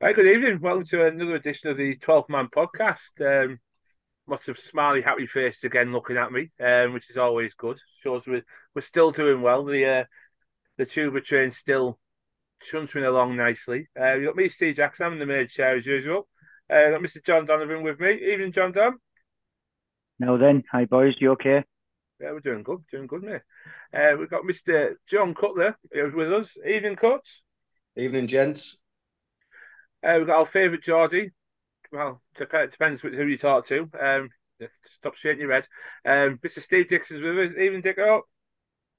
Hi, good evening. Welcome to another edition of the 12 Man podcast. Um, lots of smiley, happy faces again looking at me, um, which is always good. Shows we're, we're still doing well. The uh, the Chuba train still chuntering along nicely. Uh, you've got me, Steve Jackson, I'm in the maid chair as usual. Uh, got Mr. John Donovan with me. Evening, John Don. Now then, hi boys, you okay? Yeah, we're doing good, doing good, mate. Uh, we've got Mr. John Cutler who's with us. Evening, Cuts. Evening, gents. Uh, we've got our favourite Geordie. Well, dep- depends who you talk to. Um, stop shaking your head. Um, Mr. Steve Dixon's with us. Evening, Dicko.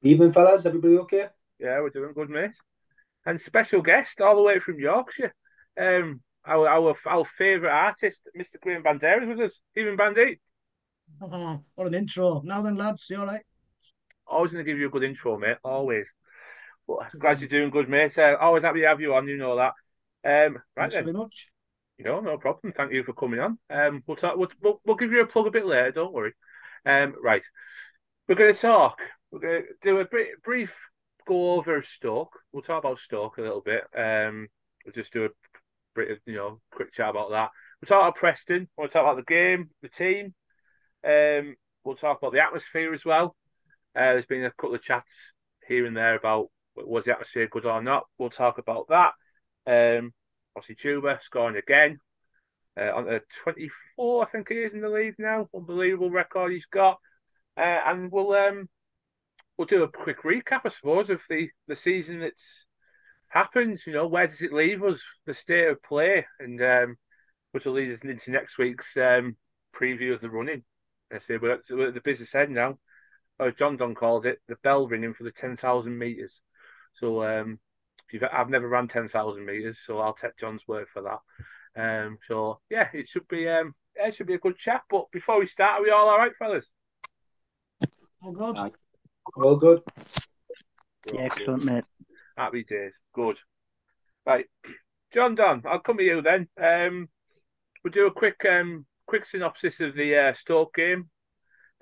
Evening, fellas. Everybody okay? Yeah, we're doing good, mate. And special guest all the way from Yorkshire. Um, our our our favourite artist, Mr. Graeme Bandeira, with us. Evening, Bandy. Oh, what an intro. Now then, lads, you all right? Always going to give you a good intro, mate. Always. But glad you're doing good, mate. Uh, always happy to have you on. You know that. Um, right Thanks then. very much. You know, no problem. Thank you for coming on. Um, we'll talk. We'll, we'll, we'll give you a plug a bit later. Don't worry. Um, right. We're going to talk. We're going to do a bri- brief go over Stoke. We'll talk about Stoke a little bit. Um, we'll just do a bit of you know quick chat about that. We'll talk about Preston. We'll talk about the game, the team. Um, we'll talk about the atmosphere as well. Uh, there's been a couple of chats here and there about was the atmosphere good or not. We'll talk about that. Um, obviously, Chuba scoring again uh, on the 24, I think he is in the league now. Unbelievable record he's got. Uh, and we'll um, we'll do a quick recap, I suppose, of the, the season that's happened. You know, where does it leave us? The state of play, and um, which will lead us into next week's um, preview of the running. I say we're at, we're at the business end now. As John Don called it, the bell ringing for the 10,000 metres. So um, I've never ran 10,000 metres, so I'll take John's word for that. Um, so yeah, it should be um, yeah, it should be a good chat. But before we start, are we all all right, fellas? Oh, good. Aye. All good. Yeah, excellent, mate. Happy days. Good. Right. John Don, I'll come to you then. Um, we'll do a quick um, quick synopsis of the uh, Stoke game.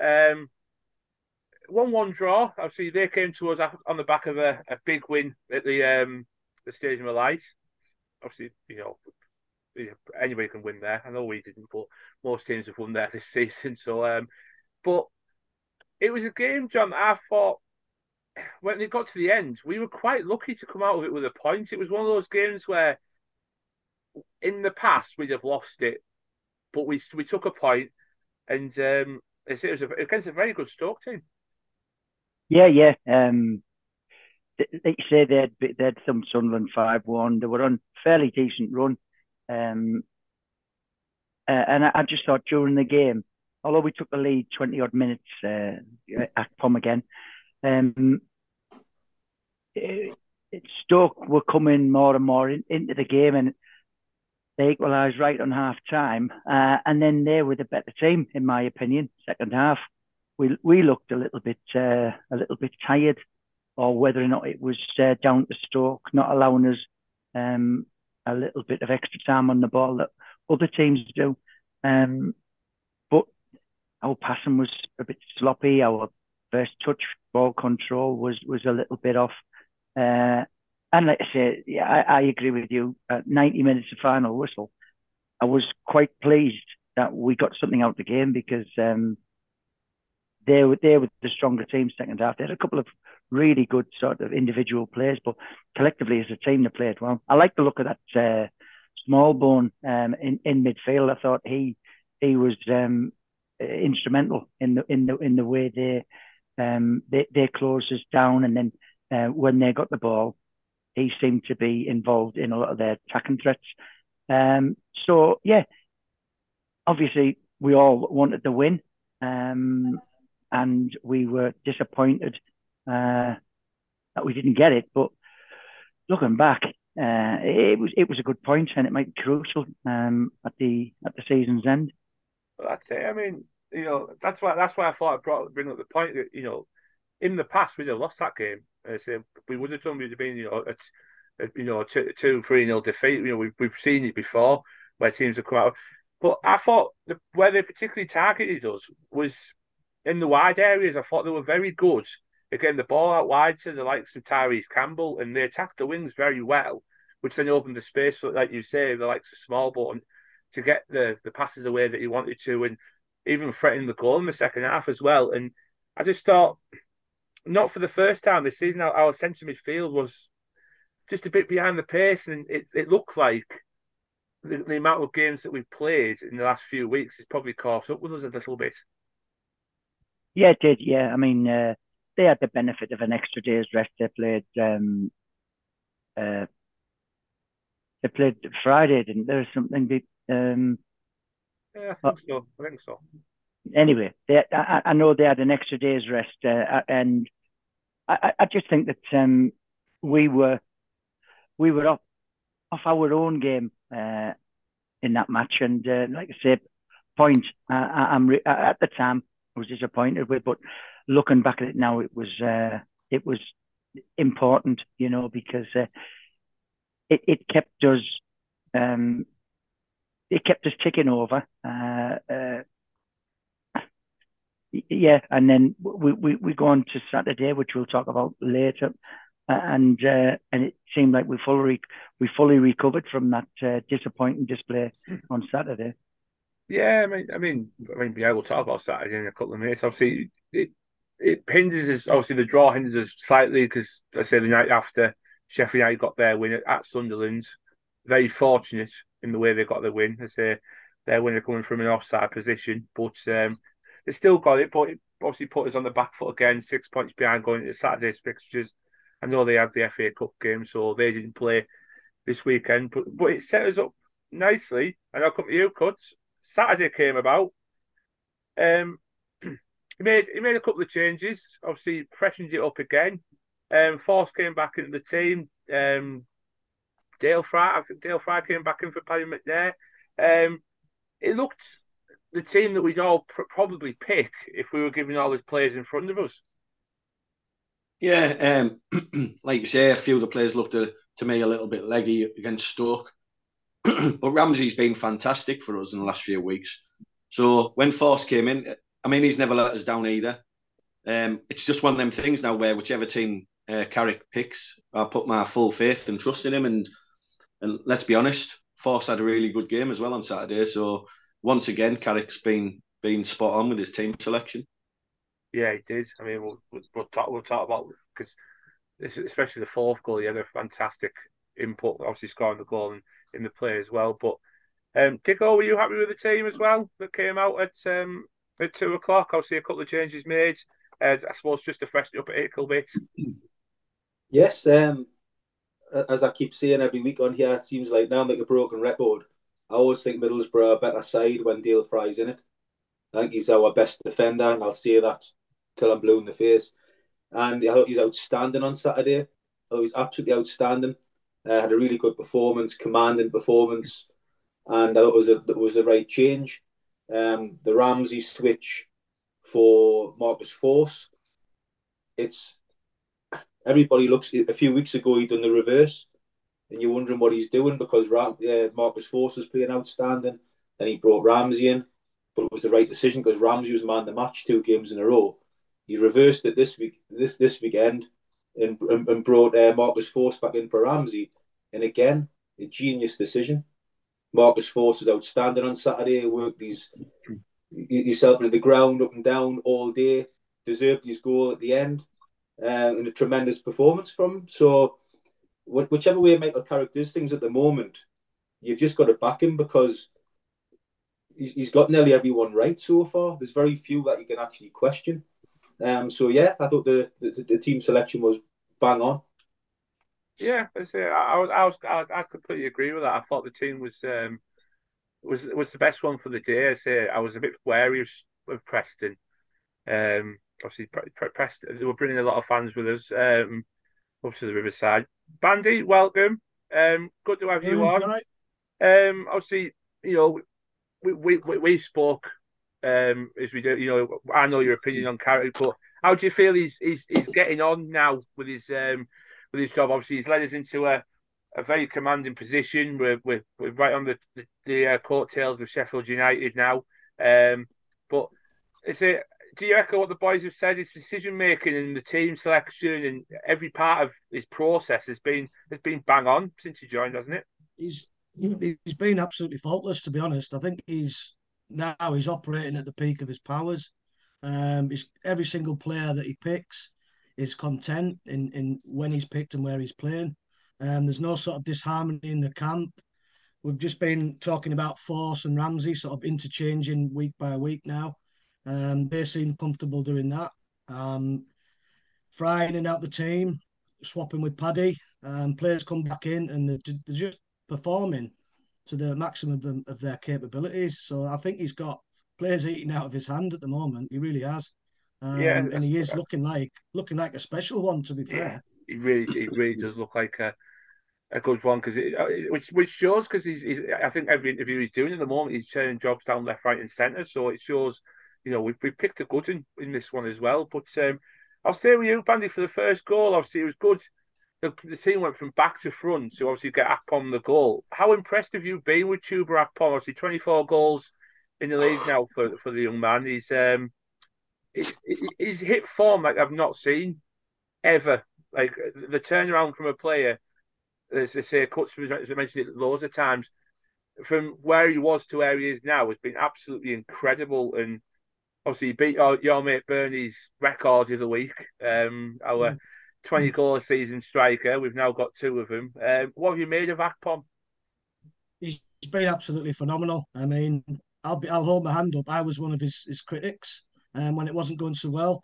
Um, one-one draw. Obviously, they came to us on the back of a, a big win at the um, the Stadium of Light. Obviously, you know, anybody can win there. I know we didn't, but most teams have won there this season. So, um, but it was a game, John. I thought when it got to the end, we were quite lucky to come out of it with a point. It was one of those games where, in the past, we'd have lost it, but we we took a point, and um, it was against a very good Stoke team. Yeah, yeah. Um, like you say, they'd they'd some Sunderland five one. They were on fairly decent run, um, uh, and I, I just thought during the game, although we took the lead twenty odd minutes uh, at Pom again, um, it, it Stoke were coming more and more in, into the game, and they equalised right on half time, uh, and then they were the better team in my opinion. Second half, we we looked a little bit uh, a little bit tired, or whether or not it was uh, down to Stoke not allowing us um, a little bit of extra time on the ball that other teams do. Um, but our passing was a bit sloppy. Our first touch ball control was was a little bit off. Uh, and like I say, yeah, I, I agree with you. At 90 minutes of final whistle, I was quite pleased that we got something out of the game because um, they were they were the stronger team second half. They had a couple of really good sort of individual players, but collectively as a team they played well. I like the look of that uh, Smallbone um, in in midfield. I thought he he was um, instrumental in the in the in the way they um, they they closed us down, and then uh, when they got the ball, he seemed to be involved in a lot of their attacking threats. Um, so yeah, obviously we all wanted the win, um, and we were disappointed uh, that we didn't get it. But looking back, uh, it was it was a good point, and it might be crucial um, at the at the season's end. But that's it. I mean, you know, that's why that's why I thought I brought bring up the point that you know, in the past we'd have lost that game. I say we would have done. We'd have been, you know, a, a you know, two, two three nil defeat. You know, we've we've seen it before where teams have come out. But I thought the, where they particularly targeted us was in the wide areas. I thought they were very good Again, the ball out wide to the likes of Tyrese Campbell, and they attacked the wings very well, which then opened the space for, like you say, the likes of Smallbone to get the the passes away that he wanted to, and even threatening the goal in the second half as well. And I just thought, not for the first time this season, our, our centre midfield was just a bit behind the pace, and it, it looked like the, the amount of games that we've played in the last few weeks has probably caught up with us a little bit. Yeah, it did. Yeah, I mean, uh, they had the benefit of an extra day's rest. They played, um, uh, they played Friday, didn't there? Something. Um, yeah, I think so. I think so. Anyway, they, I, I know they had an extra day's rest, uh, and I, I just think that um, we were we were off off our own game uh, in that match, and uh, like I say, point I, am re- at the time was disappointed with, but looking back at it now, it was uh, it was important, you know, because uh, it it kept us um, it kept us ticking over. Uh, uh, yeah, and then we, we we go on to Saturday, which we'll talk about later, and uh, and it seemed like we fully we fully recovered from that uh, disappointing display on Saturday. Yeah, I mean, I mean, I mean, yeah, we'll talk about Saturday in a couple of minutes. Obviously, it it hinders us. Obviously, the draw hinders us slightly because I say the night after Sheffield United got their win at Sunderland, very fortunate in the way they got the win. I say their winner coming from an offside position, but um, they still got it. But it obviously put us on the back foot again, six points behind going into Saturday's fixtures. I know they had the FA Cup game, so they didn't play this weekend, but but it set us up nicely. And I'll come to you, Cuts. Saturday came about. Um, he made he made a couple of changes. Obviously, freshened it up again. Um, Forss came back into the team. Um, Dael Fry, I think Dael Fry came back in for Paddy McNair. Um, it looked the team that we'd all pr- probably pick if we were giving all these players in front of us. Yeah, um, like you say, a few of the players looked to, to me a little bit leggy against Stoke. but Ramsey's been fantastic for us in the last few weeks. So when Forss came in, I mean, he's never let us down either. Um, it's just one of them things now where whichever team uh, Carrick picks, I put my full faith and trust in him. And and let's be honest, Forss had a really good game as well on Saturday. So once again, Carrick's been been spot on with his team selection. Yeah, he did. I mean, we'll we'll talk we'll talk about because especially the fourth goal, he had a fantastic input. Obviously, scoring the goal in, in the play as well. But um, Dicko, were you happy with the team as well that came out at um, at two o'clock? Obviously, a couple of changes made. Uh, I suppose just to freshen it up a little bit. Yes, um, as I keep saying every week on here, it seems like now I'm like a broken record. I always think Middlesbrough are a better side when Dael Fry's in it. I think he's our best defender, and I'll say that till I'm blue in the face. And I thought he was outstanding on Saturday. I thought he was absolutely outstanding. Uh, had a really good performance, commanding performance, and I thought it was a it was the right change. Um, the Ramsey switch for Marcus Forss. It's everybody looks. A few weeks ago, he'd done the reverse, and you're wondering what he's doing because Ram, uh, Marcus Forss is playing outstanding. Then he brought Ramsey in, but it was the right decision because Ramsey was man the match two games in a row. He reversed it this week, this this weekend, and and, and brought uh, Marcus Forss back in for Ramsey, and again a genius decision. Marcus Forss was outstanding on Saturday. Worked his he's helping the ground up and down all day. Deserved his goal at the end, uh, and a tremendous performance from him. So, whichever way Michael Carrick does things at the moment, you've just got to back him because he's got nearly everyone right so far. There's very few that you can actually question. Um, so yeah, I thought the, the, the team selection was bang on. Yeah, I, I was, I was, I, I completely agree with that. I thought the team was um, was was the best one for the day. I say I was a bit wary of, of Preston. Um, obviously, Preston they were bringing a lot of fans with us um, up to the Riverside. Bandy, welcome. Um, good to have you on. Right. Um, obviously, you know, we we we, we spoke um, as we do. You know, I know your opinion on Carrick, but how do you feel he's he's he's getting on now with his um with his job? Obviously, he's led us into a a very commanding position. We're, we're, we're right on the the, the uh, coattails of Sheffield United now. Um, but is it? do you echo what the boys have said? His decision making and the team selection and every part of his process has been has been bang on since he joined, hasn't it? He's he's been absolutely faultless, to be honest. I think he's now he's operating at the peak of his powers. Um, he's, every single player that he picks is content in in when he's picked and where he's playing. Um, there's no sort of disharmony in the camp. We've just been talking about Forss and Ramsey sort of interchanging week by week now. Um, they seem comfortable doing that. Um, frying in out the team, swapping with Paddy. Um, players come back in and they're, they're just performing to the maximum of, them, of their capabilities. So I think he's got players eating out of his hand at the moment. He really has. Um, yeah, and he is looking like looking like a special one. To be fair, yeah, he really he really does look like a a good one because it, uh, which which shows because he's, he's I think every interview he's doing at the moment he's turning jobs down left, right, and centre. So it shows you know we've, we picked a good in, in this one as well. But um, I'll stay with you, Bandy, for the first goal. Obviously, it was good. The, the team went from back to front to obviously get Akpom the goal. How impressed have you been with Chuba Akpom? Obviously, 24 goals in the league now for, for the young man. He's um he's, he's hit form like I've not seen ever. Like the turnaround from a player, as they say, Cuts has mentioned it loads of times, from where he was to where he is now has been absolutely incredible. And obviously, he beat your, your mate Bernie's record of the week. Um, our mm. 20 goal season striker. We've now got two of them. Um, what have you made of Akpom? He's been absolutely phenomenal. I mean, I'll be, I'll hold my hand up. I was one of his, his critics um, when it wasn't going so well,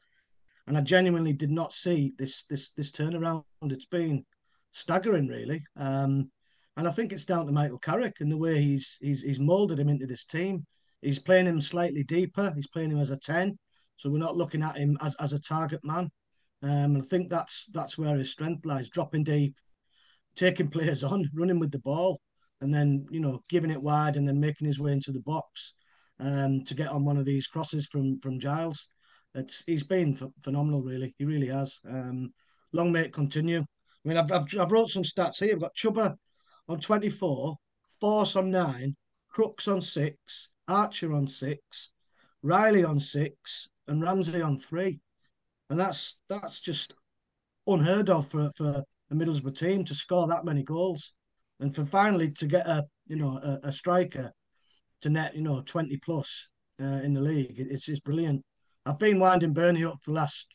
and I genuinely did not see this this this turnaround. It's been staggering, really. Um, and I think it's down to Michael Carrick and the way he's he's he's molded him into this team. He's playing him slightly deeper. He's playing him as a ten, so we're not looking at him as, as a target man. Um, and I think that's that's where his strength lies: dropping deep, taking players on, running with the ball, and then you know giving it wide and then making his way into the box um, to get on one of these crosses from from Giles. It's he's been ph- phenomenal, really. He really has. Um, long may it continue. I mean, I've, I've I've wrote some stats here. I've got Chuba on twenty four, Forss on nine, Crooks on six, Archer on six, Riley on six, and Ramsey on three, and that's that's just unheard of for for a Middlesbrough team to score that many goals and for finally to get a you know a, a striker to net you know 20 plus uh, in the league. It's just brilliant. I've been winding bernie up for the last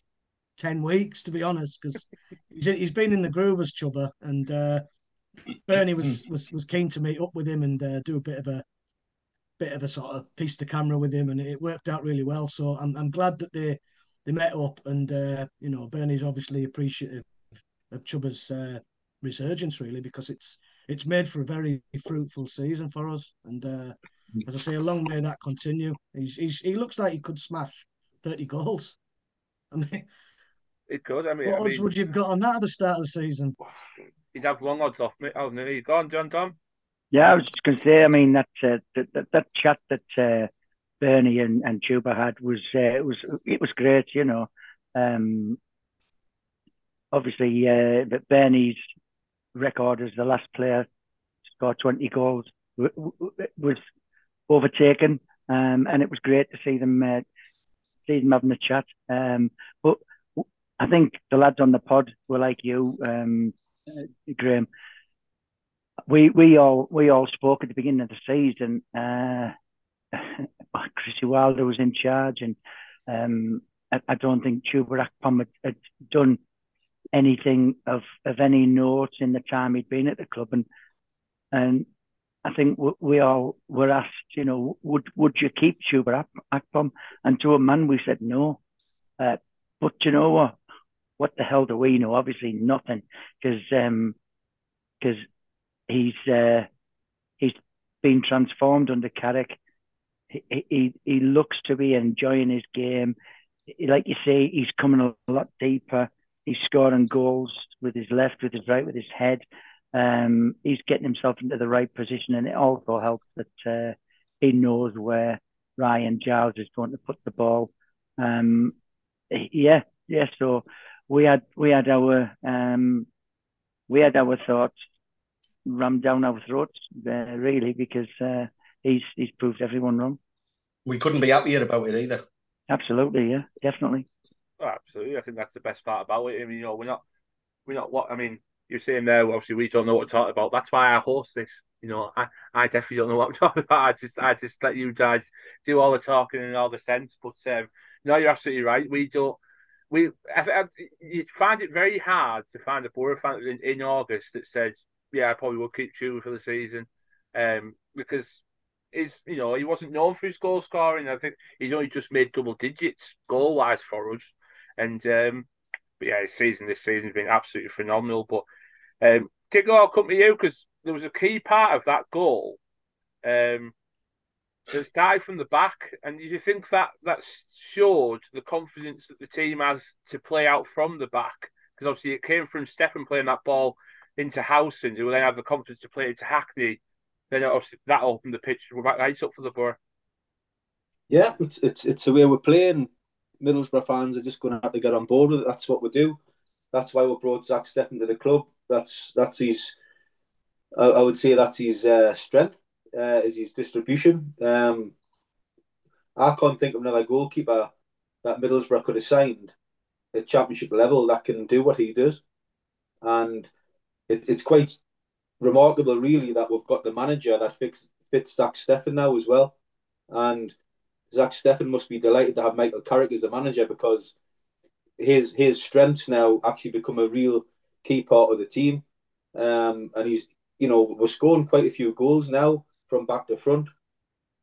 10 weeks to be honest because he's, he's been in the groove as Chuba and uh, bernie was, was was keen to meet up with him and uh, do a bit of a bit of a sort of piece to camera with him and it worked out really well. So i'm, I'm glad that they they met up and uh, you know bernie's obviously appreciative of Chuba's uh, resurgence really because it's it's made for a very fruitful season for us. And uh, as I say, a long may that continue. He's, he's he looks like he could smash thirty goals. I mean, it could. I mean, what I odds mean, would you have got on that at the start of the season? He'd have long odds off me. Oh, no, you go on, John Tom. Yeah, I was just going to say. I mean, that uh, that, that, that chat that uh, Bernie and, and Chuba had was uh, it was it was great. You know, um, obviously, uh, but Bernie's record as the last player to score 20 goals was overtaken, um, and it was great to see them uh, see them having a chat. Um, but I think the lads on the pod were like you, um, uh, Graeme. We we all we all spoke at the beginning of the season. Uh, Chrissy Wilder was in charge, and um, I, I, don't think Chuba Akpom had, had done anything of of any note in the time he'd been at the club, and and I think we all were asked, you know, would would you keep Chuba Akpom? And to a man, we said no. Uh, but you know what? What the hell do we know? Obviously nothing, because um, he's uh, he's been transformed under Carrick. He, he he looks to be enjoying his game. Like you say, he's coming a lot deeper. He's scoring goals with his left, with his right, with his head. Um, he's getting himself into the right position, and it also helps that uh, he knows where Ryan Giles is going to put the ball. Um, yeah, yeah. So we had we had our um, we had our thoughts rammed down our throats, uh, really, because uh, he's he's proved everyone wrong. We couldn't be happier about it either. Absolutely, yeah, definitely. Oh, absolutely, I think that's the best part about it. I mean, you know, we're not, we're not what I mean. You're saying there, obviously, we don't know what to talk about. That's why I host this. You know, I, I definitely don't know what I'm talking about. I just, I just let you guys do all the talking and all the sense. But um, no, you're absolutely right. We don't. We, I, I, you find it very hard to find a Borough fan in, in August that says, "Yeah, I probably will keep Chew for the season," um, because is you know he wasn't known for his goal scoring. I think he's only just made double digits goal wise for us, and um, but yeah, his season this season's been absolutely phenomenal. But um, I'll come to you because there was a key part of that goal. Um, that started from the back, and do you think that that showed the confidence that the team has to play out from the back because obviously it came from Steffen playing that ball into Howson, who then had the confidence to play it to Hackney. Then obviously that opened the pitch. We're back right up for the Borough. Yeah, it's it's it's the way we're playing. Middlesbrough fans are just going to have to get on board with it. That's what we do. That's why we brought Zach Steffen to the club. That's that's his. I, I would say that's his uh, strength. Uh, is his distribution. Um, I can't think of another goalkeeper that Middlesbrough could have signed at championship level that can do what he does, and it, it's quite remarkable, really, that we've got the manager that fits fits Zach Steffen now as well, and Zach Steffen must be delighted to have Michael Carrick as the manager because his his strengths now actually become a real key part of the team. Um, and he's you know we're scoring quite a few goals now from back to front.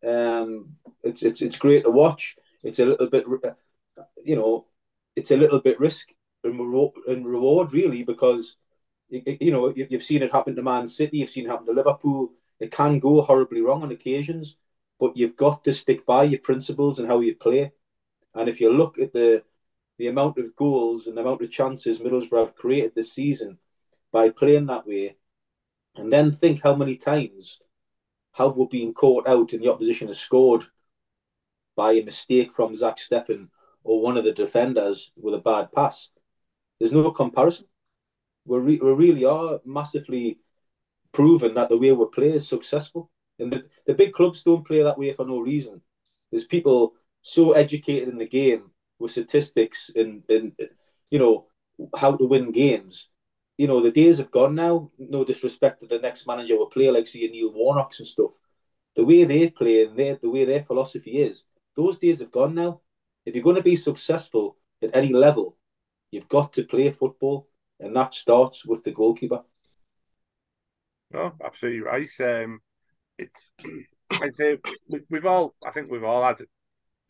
Um, it's it's it's great to watch. It's a little bit you know it's a little bit risk and reward really because you know you've seen it happen to Man City, you've seen it happen to Liverpool. It can go horribly wrong on occasions, but you've got to stick by your principles and how you play. And if you look at the the amount of goals and the amount of chances Middlesbrough have created this season by playing that way, and then think how many times have we been caught out and the opposition has scored by a mistake from Zach Steffen or one of the defenders with a bad pass. There's no comparison. We re- we really are massively proven that the way we play is successful. And the, the big clubs don't play that way for no reason. There's people so educated in the game with statistics and, and you know, how to win games. You know, the days have gone now. No disrespect to the next manager will play like say Neil Warnock's and stuff. The way they play and their, the way their philosophy is, those days have gone now. If you're going to be successful at any level, you've got to play football, and that starts with the goalkeeper. No, absolutely right. Um, it's I'd say we've all I think we've all had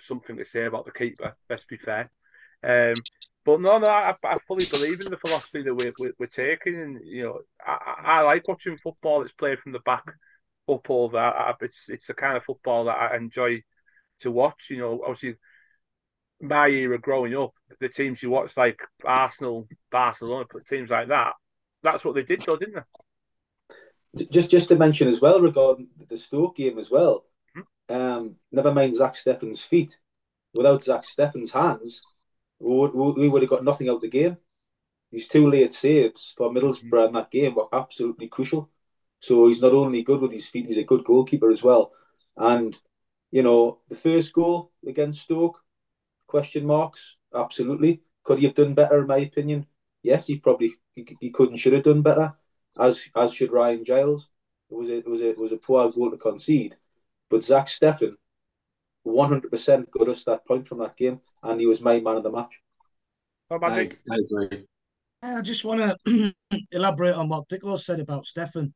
something to say about the keeper. Let's be fair. Um, but no, no, I, I fully believe in the philosophy that we're, we're, taking, and you know, I, I like watching football that's played from the back up over. I, it's it's the kind of football that I enjoy to watch. You know, obviously, my era growing up, the teams you watch like Arsenal, Barcelona, teams like that, that's what they did, though, didn't they? just just to mention as well regarding the Stoke game as well. Um, never mind Zach Steffen's feet. Without Zach Steffen's hands, we would, we would have got nothing out of the game. His two late saves for Middlesbrough in that game were absolutely crucial. So he's not only good with his feet, he's a good goalkeeper as well. And you know, the first goal against Stoke, question marks, absolutely. Could he have done better, in my opinion? Yes, he probably he, he could and should have done better as as should Ryan Giles. It was a, it was a, it was a poor goal to concede, but Zach Steffen, one hundred percent got us that point from that game, and he was my man of the match. How about I, I agree. I just want to elaborate on what Dicko said about Steffen.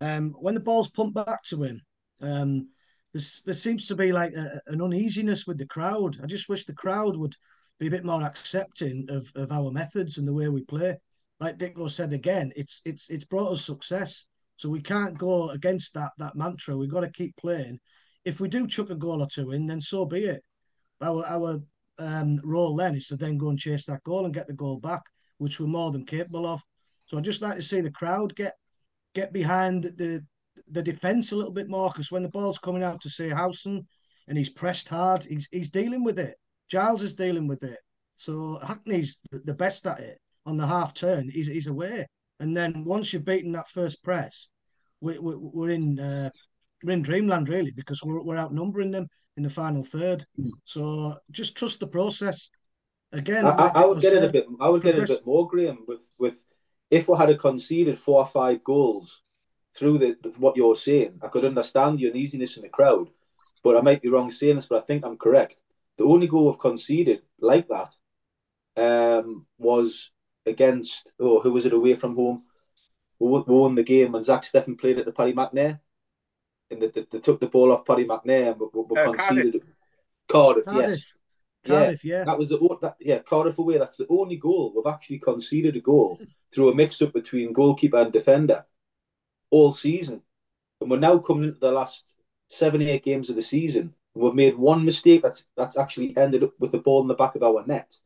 Um, when the ball's pumped back to him, um, there seems to be like a, an uneasiness with the crowd. I just wish the crowd would be a bit more accepting of, of our methods and the way we play like Dicko said again, it's it's it's brought us success. So we can't go against that that mantra. We've got to keep playing. If we do chuck a goal or two in, then so be it. Our our um, role then is to then go and chase that goal and get the goal back, which we're more than capable of. So I just like to see the crowd get get behind the the defense a little bit more because when the ball's coming out to say Howson and he's pressed hard, he's he's dealing with it. Giles is dealing with it. So Hackney's the best at it on the half turn, he's, he's away. And then once you've beaten that first press, we, we, we're in uh, we're in dreamland really because we're we're outnumbering them in the final third. Mm. So just trust the process. Again, I, like I, I would get said, it a bit. I would get it a bit more, Graeme. With with if we had conceded four or five goals through the what you're saying, I could understand the uneasiness in the crowd. But I might be wrong saying this, but I think I'm correct. The only goal we've conceded like that um, was against oh who was it away from home? We won the game when Zach Steffen played at the Paddy McNair, and they, they, they, took the ball off Paddy McNair and we, we, uh, conceded Cardiff. Cardiff, Cardiff. yes. Cardiff, yeah. yeah. That was the that, yeah Cardiff away. That's the only goal we've actually conceded a goal through a mix up between goalkeeper and defender all season, and we're now coming into the last seven eight games of the season. We've made one mistake that's that's actually ended up with the ball in the back of our net.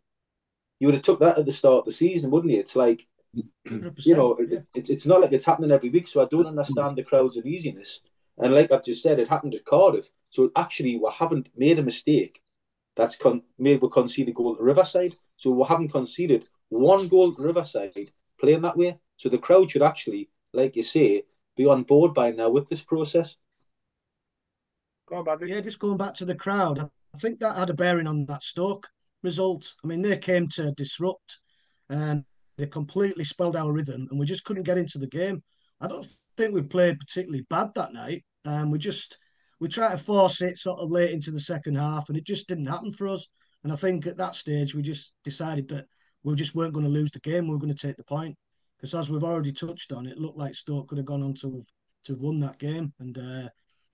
You would have took that at the start of the season, wouldn't you? It's like you know, yeah. it, it's not like it's happening every week. So I don't understand the crowd's uneasiness. And like I've just said, it happened at Cardiff. So actually, we haven't made a mistake that's con- made we concede a goal at Riverside. So we haven't conceded one goal at Riverside playing that way. So the crowd should actually, like you say, be on board by now with this process. Go on, Bandy. Yeah, just going back to the crowd, I think that had a bearing on that Stoke result. I mean, they came to disrupt and they completely spelled our rhythm and we just couldn't get into the game. I don't think we played particularly bad that night. Um, we just we tried to force it sort of late into the second half and it just didn't happen for us. And I think at that stage we just decided that we just weren't going to lose the game. We were going to take the point because as we've already touched on, it looked like Stoke could have gone on to to won that game. And uh,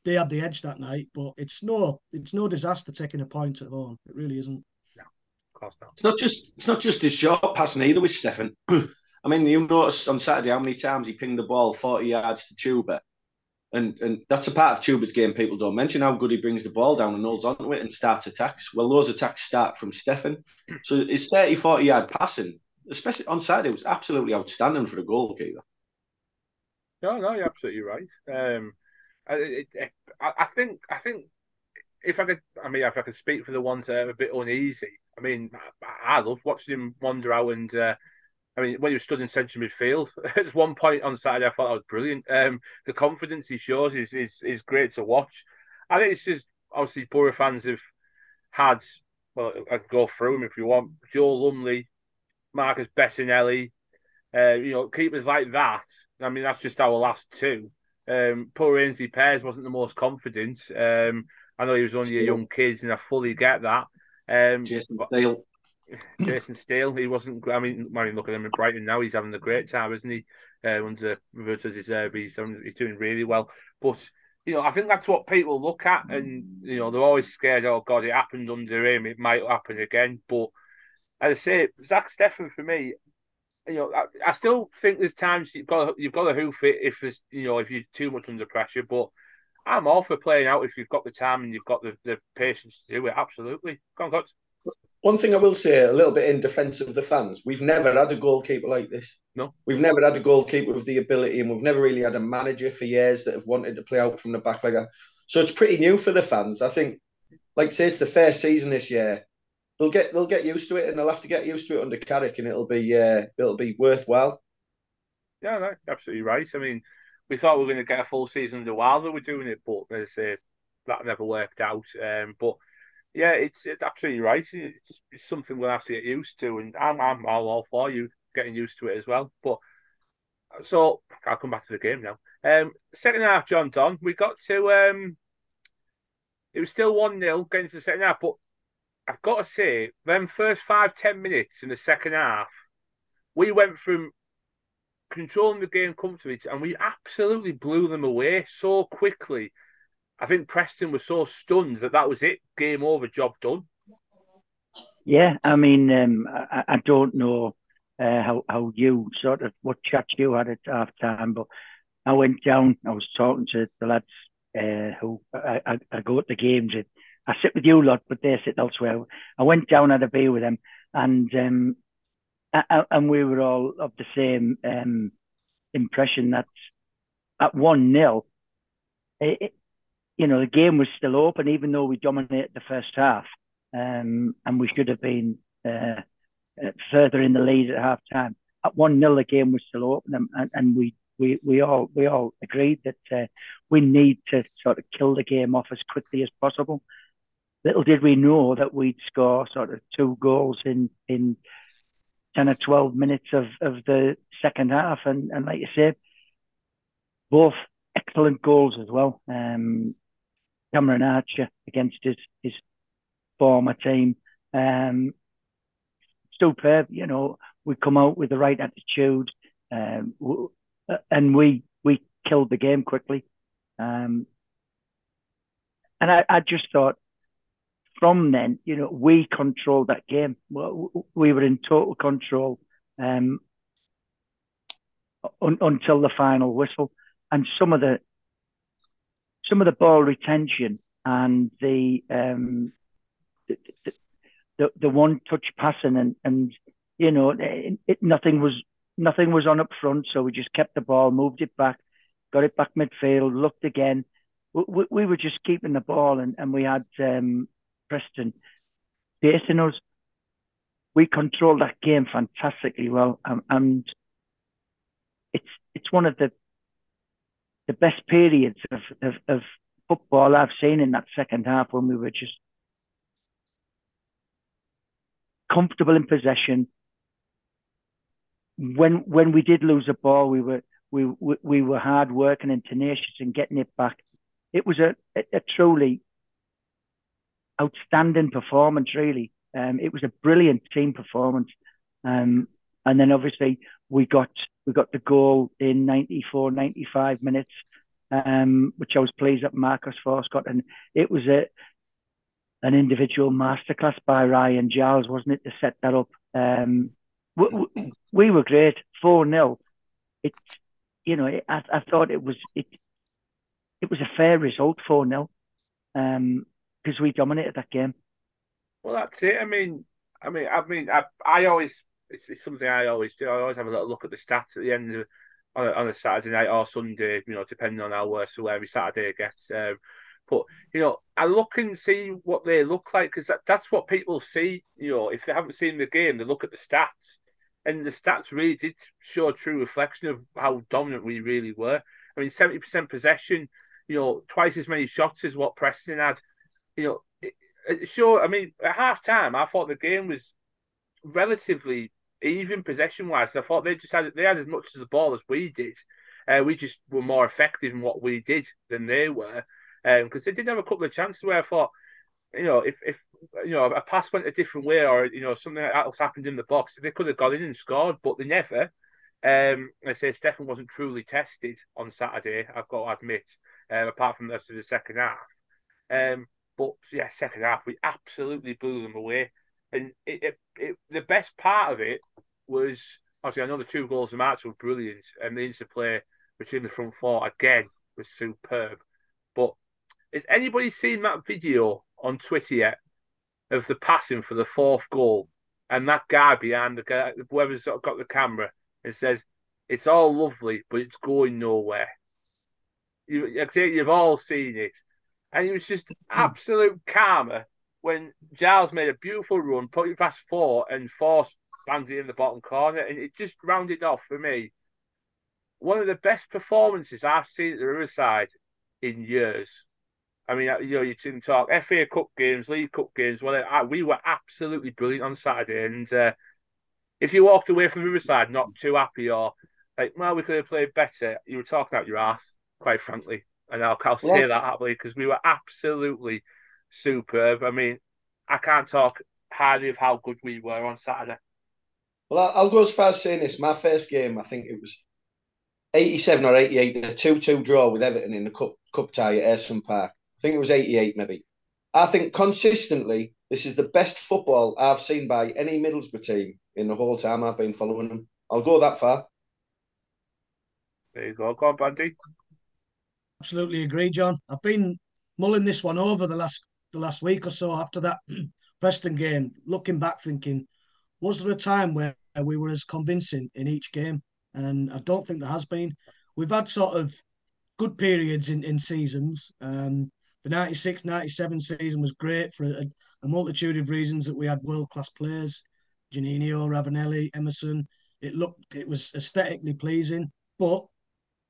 they had the edge that night. But it's no it's no disaster taking a point at home. It really isn't. Course not. It's not just it's not just his short passing either with Steffen. I mean, you notice on Saturday how many times he pinged the ball 40 yards to Chuba. And and that's a part of Chuba's game people don't mention how good he brings the ball down and holds onto it and starts attacks. Well, those attacks start from Steffen. So his 30, 40 yard passing, especially on Saturday, was absolutely outstanding for the goalkeeper. No, no, you're absolutely right. Um, it, it, I, I think I think if I could, I mean, if I could speak for the ones that are a bit uneasy, I mean, I, loved watching him wander out and. Uh, I mean, when he was stood in central midfield, at one point on Saturday, I thought that was brilliant. Um, the confidence he shows is, is is great to watch. I think it's just obviously Borough fans have had. Well, I can go through them if you want. Joe Lumley, Marcus Bettinelli, uh, you know, keepers like that. I mean, that's just our last two. Um, poor Aynsley Pears wasn't the most confident. Um, I know he was only a young kid, and I fully get that. Um, Jason Steele. Jason Steele, he wasn't. I mean, I mean, look at him in Brighton now. He's having a great time, isn't he? Uh, under Roberto Zerbi, he's, he's doing really well. But you know, I think that's what people look at, and you know, they're always scared. Oh God, it happened under him. It might happen again. But as I say, Zach Steffen for me, you know, I, I, still think there's times you've got to, you've got to hoof it if there's you know if you're too much under pressure. But I'm all for playing out if you've got the time and you've got the, the patience to do it. Absolutely, come on, Cuts. One thing I will say, a little bit in defence of the fans, we've never had a goalkeeper like this. No, we've never had a goalkeeper with the ability, and we've never really had a manager for years that have wanted to play out from the back like that. So it's pretty new for the fans. I think, like say, it's the first season this year they'll get they'll get used to it, and they'll have to get used to it under Carrick, and it'll be uh, it'll be worthwhile. Yeah, no, absolutely right. I mean, we thought we were going to get a full season under they were doing it, but as uh, that never worked out. Um, but yeah, it's, it's absolutely right. It's, it's, something we'll have to get used to, and I'm I'm all, for you getting used to it as well. But so I'll come back to the game now. Um, second half, John Don, we got to um, it was still one 0 getting to the second half, but I've got to say, them first five, ten minutes in the second half, we went from controlling the game comfortably and we absolutely blew them away so quickly. I think Preston was so stunned that that was it, game over, job done. Yeah, I mean, um, I, I, don't know uh, how how you sort of what chat you had at half time, but I went down. I was talking to the lads uh, who I, I, I, go at the games. And I sit with you lot, but they sit elsewhere. I went down had a beer with them, and um, and we were all of the same um, impression that at one 0 you know, the game was still open, even though we dominated the first half, um, and we should have been uh, uh further in the lead at half time. At one 0 the game was still open, and, and we we we all we all agreed that uh, we need to sort of kill the game off as quickly as possible. Little did we know that we'd score sort of two goals in in ten or twelve minutes of, of the second half, and and like you say, both excellent goals as well. Um, Cameron Archer against his his former team, um, superb. You know, we come out with the right attitude, um, and we we killed the game quickly. Um, and I, I just thought from then, you know, we controlled that game. We were in total control um, un, until the final whistle, and some of the some of the ball retention and the um, the, the, the one touch passing and and you know it, it, nothing was nothing was on up front, so we just kept the ball, moved it back, got it back midfield, looked again. We, we were just keeping the ball, and, and we had um, Preston facing us. We controlled that game fantastically well, um, and it's it's one of the the best periods of, of, of football I've seen in that second half when we were just comfortable in possession. When when we did lose a ball, we were we we, we were hard working and tenacious in getting it back. It was a, a, a truly outstanding performance. Really, um, it was a brilliant team performance. Um, and then obviously we got we got the goal in 94, 95 minutes, um, which I was pleased that Marcus got, and it was a an individual masterclass by Ryan Giles, wasn't it, to set that up? Um, we, we, were great, four 0 It, you know, I, I thought it was it. It was a fair result, four 0 um, because we dominated that game. Well, that's it. I mean, I mean, I mean, I, I always it's, it's something I always do. I always have a little look at the stats at the end of on a, on a Saturday night or Sunday, you know, depending on how worse or every Saturday gets. Um, but you know, I look and see what they look like because that, that's what people see. You know, if they haven't seen the game, they look at the stats, and the stats really did show a true reflection of how dominant we really were. I mean, seventy percent possession, you know, twice as many shots as what Preston had. You know, sure. I mean, at half time, I thought the game was relatively even possession wise. I thought they just had they had as much of the ball as we did. Uh, we just were more effective in what we did than they were, because um, they did have a couple of chances where I thought, you know, if if you know a pass went a different way or you know something else happened in the box, they could have got in and scored, but they never. Um, I say Steffen wasn't truly tested on Saturday. I've got to admit, um, apart from the the second half. Um, but yeah, second half we absolutely blew them away. And it, it, it, the best part of it was obviously I know the two goals of match were brilliant, and the interplay between the front four again was superb. But has anybody seen that video on Twitter yet of the passing for the fourth goal and that guy behind the guy, whoever's got the camera, and says it's all lovely, but it's going nowhere. You, you've all seen it, and it was just hmm. absolute karma when Giles made a beautiful run, put it past four, and Forss banged it in the bottom corner, and it just rounded off for me one of the best performances I've seen at the Riverside in years. I mean, you know, you can talk FA Cup games, League Cup games. Well, we were absolutely brilliant on Saturday, and uh, if you walked away from Riverside not too happy or like, well, we could have played better, you were talking out your ass, quite frankly. And I'll, I'll say that happily because we were absolutely superb. I mean, I can't talk highly of how good we were on Saturday. Well, I'll go as far as saying this. My first game, I think it was 87 or 88, a 2 2 draw with Everton in the cup, cup tie at Ayresome Park. I think it was 88, maybe. I think consistently, this is the best football I've seen by any Middlesbrough team in the whole time I've been following them. I'll go that far. There you go. Go on, Bandy. Absolutely agree, John. I've been mulling this one over the last the last week or so after that Preston game, looking back, thinking, was there a time where we were as convincing in each game? And I don't think there has been. We've had sort of good periods in, in seasons. Um, the 96 97 season was great for a, a multitude of reasons that we had world class players Juninho, Ravanelli, Emerson. It looked, it was aesthetically pleasing. But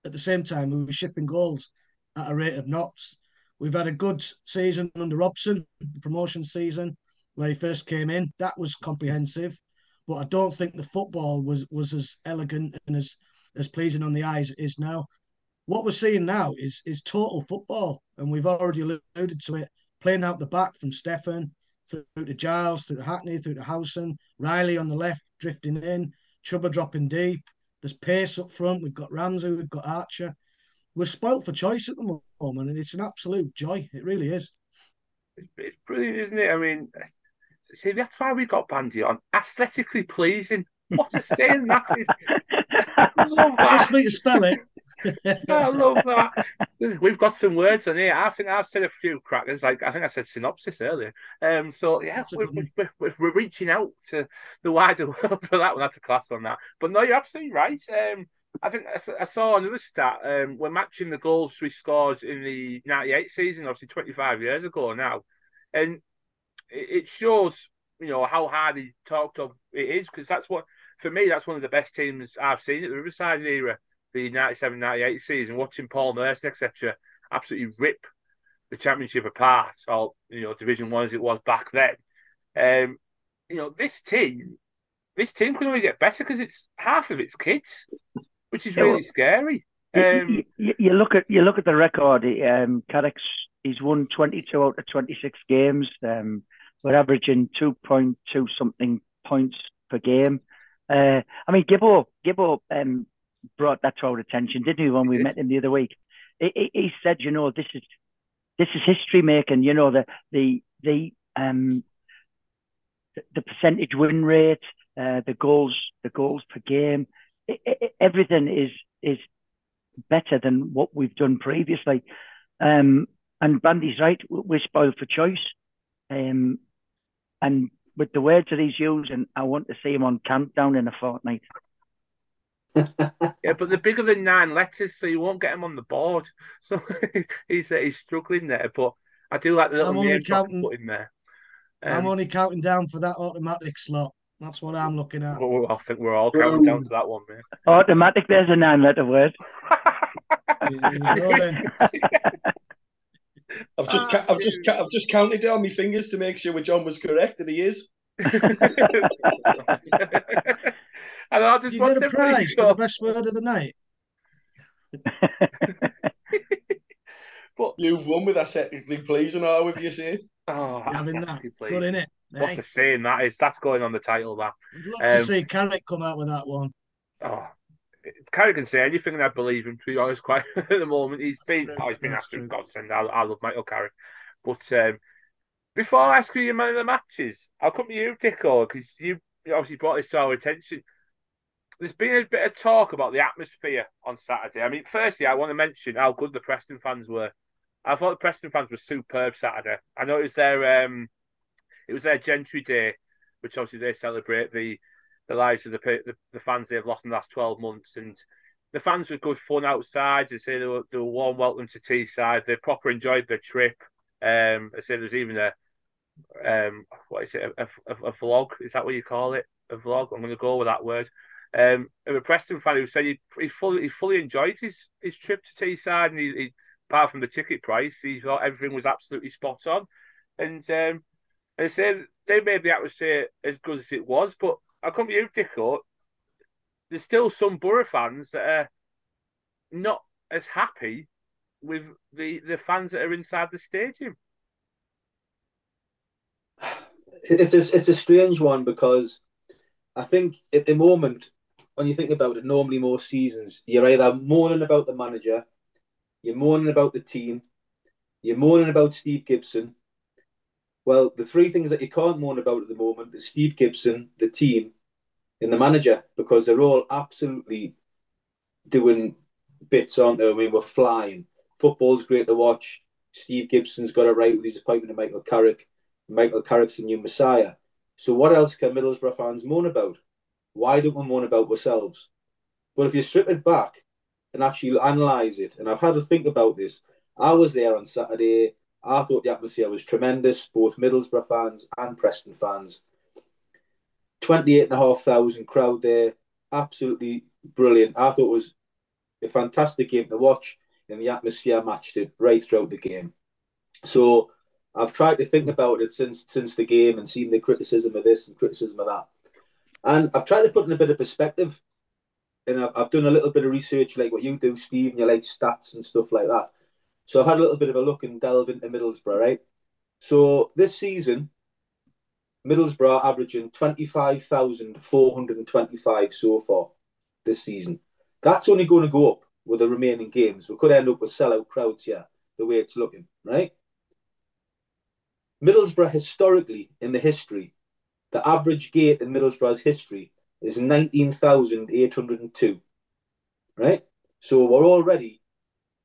at the same time, we were shipping goals at a rate of knots. We've had a good season under Robson, the promotion season, where he first came in. That was comprehensive, but I don't think the football was was as elegant and as as pleasing on the eyes it is now. What we're seeing now is is total football, and we've already alluded to it. Playing out the back from Steffen through to Giles, through to Hackney, through to Howson, Riley on the left drifting in, Chuba dropping deep. There's pace up front. We've got Ramsey, we've got Archer. We're spoilt for choice at the moment, and it's an absolute joy. It really is. It's, it's brilliant, isn't it? I mean, see, that's why we got Bandy on. Aesthetically pleasing. What a saying that is. I love that. Ask me to spell it. I love that. We've got some words on here. I think I've said a few crackers. Like I think I said synopsis earlier. Um. So yeah, we're, we're, we're, we're, reaching out to the wider world for that one. That's a class on that. But no, you're absolutely right. Um. I think I saw another stat. Um, we're matching the goals we scored in the '98 season, obviously 25 years ago now, and it shows you know how hard he talked of it is because that's what for me that's one of the best teams I've seen at the Riverside era, the 97-98 season. Watching Paul Merson etc. absolutely rip the championship apart, or you know Division One as it was back then. Um, you know this team, this team can only get better because it's half of its kids which is really scary. Um, you, you, look at you look at the record. Um, Carrick's he's won twenty two out of twenty six games. Um, we're averaging two point two something points per game. Uh, I mean, Gibbo Gibbo um, brought that to our attention, didn't he? When we met him the other week, he, he, he said, you know, this is this is history making. You know, the the the um the percentage win rate, uh, the goals the goals per game everything is is better than what we've done previously. Um, and Bandy's right, we're spoiled for choice. Um, and with the words that he's using, I want to see him on countdown in a fortnight. yeah, but they're bigger than nine letters, so you won't get him on the board. So he's uh, he's struggling there. But I do like the little I'm only counting, put in there. Um, I'm only counting down for that automatic slot. That's what I'm looking at. Well, I think we're all counting down to that one, man. Automatic, there's a nine letter word. I've just, I've just, I've just counted down my fingers to make sure John was correct, and he is. and I just you want get a prize for the best word of the night. but you've won with aesthetically pleasing, are with you say? Oh, having that good in it. What a saying that is. That's going on the title. That. I'd love um, to see Carrick come out with that one. Oh, Carrick can say anything, and I believe him. To be honest, quite at the moment, he's That's been true. oh, he's been That's after true. godsend. I, I love Michael Carrick, but um, before I ask you your man of the matches, I'll come to you, Dicko, because you obviously brought this to our attention. There's been a bit of talk about the atmosphere on Saturday. I mean, firstly, I want to mention how good the Preston fans were. I thought the Preston fans were superb Saturday. I know it was their um, it was their Gentry Day, which obviously they celebrate the the lives of the the, the fans they've lost in the last twelve months, and the fans were good fun outside. They say they were, they were warm welcome to Teesside. They proper enjoyed their trip. Um, I say there's even a um, what is it, a, a, a, vlog? Is that what you call it? A vlog? I'm going to go with that word. Um, a Preston fan who said he, he fully he fully enjoyed his his trip to Teesside, and he, he apart from the ticket price, he thought everything was absolutely spot on. And um, and say they made the atmosphere as good as it was, but I come to you, Dicko. There's still some Borough fans that are not as happy with the the fans that are inside the stadium. It's a, it's a strange one because I think at the moment, when you think about it, normally most seasons you're either moaning about the manager, you're moaning about the team, you're moaning about Steve Gibson, well, the three things that you can't moan about at the moment is Steve Gibson, the team, and the manager, because they're all absolutely doing bits, aren't they? I mean, we're flying. Football's great to watch. Steve Gibson's got it right with his appointment of Michael Carrick. Michael Carrick's the new messiah. So what else can Middlesbrough fans moan about? Why don't we moan about ourselves? But if you strip it back and actually analyse it, and I've had to think about this, I was there on Saturday. I thought the atmosphere was tremendous, both Middlesbrough fans and Preston fans. 28,500 crowd there, absolutely brilliant. I thought it was a fantastic game to watch, and the atmosphere matched it right throughout the game. So I've tried to think about it since since the game and seen the criticism of this and criticism of that, and I've tried to put in a bit of perspective. And I've, I've done a little bit of research, like what you do, Steve, and you like stats and stuff like that. So I've had a little bit of a look and delve into Middlesbrough, right? So this season, Middlesbrough averaging 25,425 so far this season. That's only going to go up with the remaining games. We could end up with sellout crowds here, the way it's looking, right? Middlesbrough historically, in the history, the average gate in Middlesbrough's history is 19,802, right? So we're already,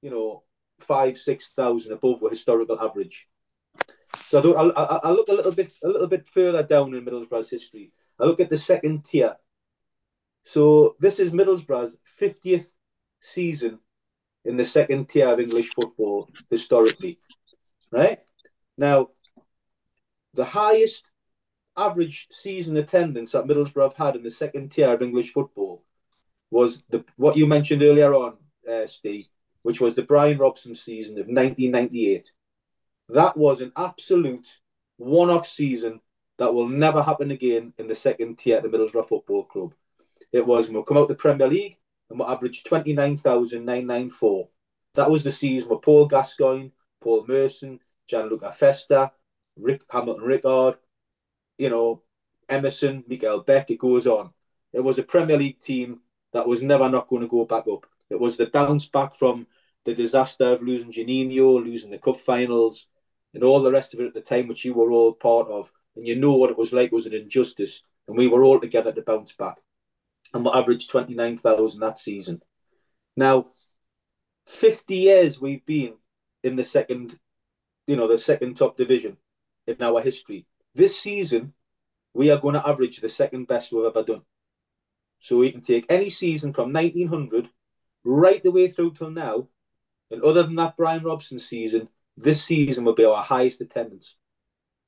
you know, five, 6,000 above the historical average. So I, I, I look a little bit a little bit further down in Middlesbrough's history. I look at the second tier. So this is Middlesbrough's 50th season in the second tier of English football historically. Right? Now, the highest average season attendance that Middlesbrough had in the second tier of English football was the what you mentioned earlier on, uh, Steve, which was the Brian Robson season of 1998. That was an absolute one off season that will never happen again in the second tier at the Middlesbrough Football Club. It was, we'll come out the Premier League and we'll average 29,994. That was the season with Paul Gascoigne, Paul Merson, Gianluca Festa, Rick Hamilton Ricard, you know, Emerson, Mikkel Beck, it goes on. It was a Premier League team that was never not going to go back up. It was the bounce back from the disaster of losing Juninho, losing the cup finals, and all the rest of it at the time, which you were all part of, and you know what it was like was an injustice, and we were all together to bounce back, and we averaged twenty nine thousand that season. Now, fifty years we've been in the second, you know, the second top division in our history. This season, we are going to average the second best we've ever done. So we can take any season from 1900 right the way through till now, and other than that Brian Robson season, this season will be our highest attendance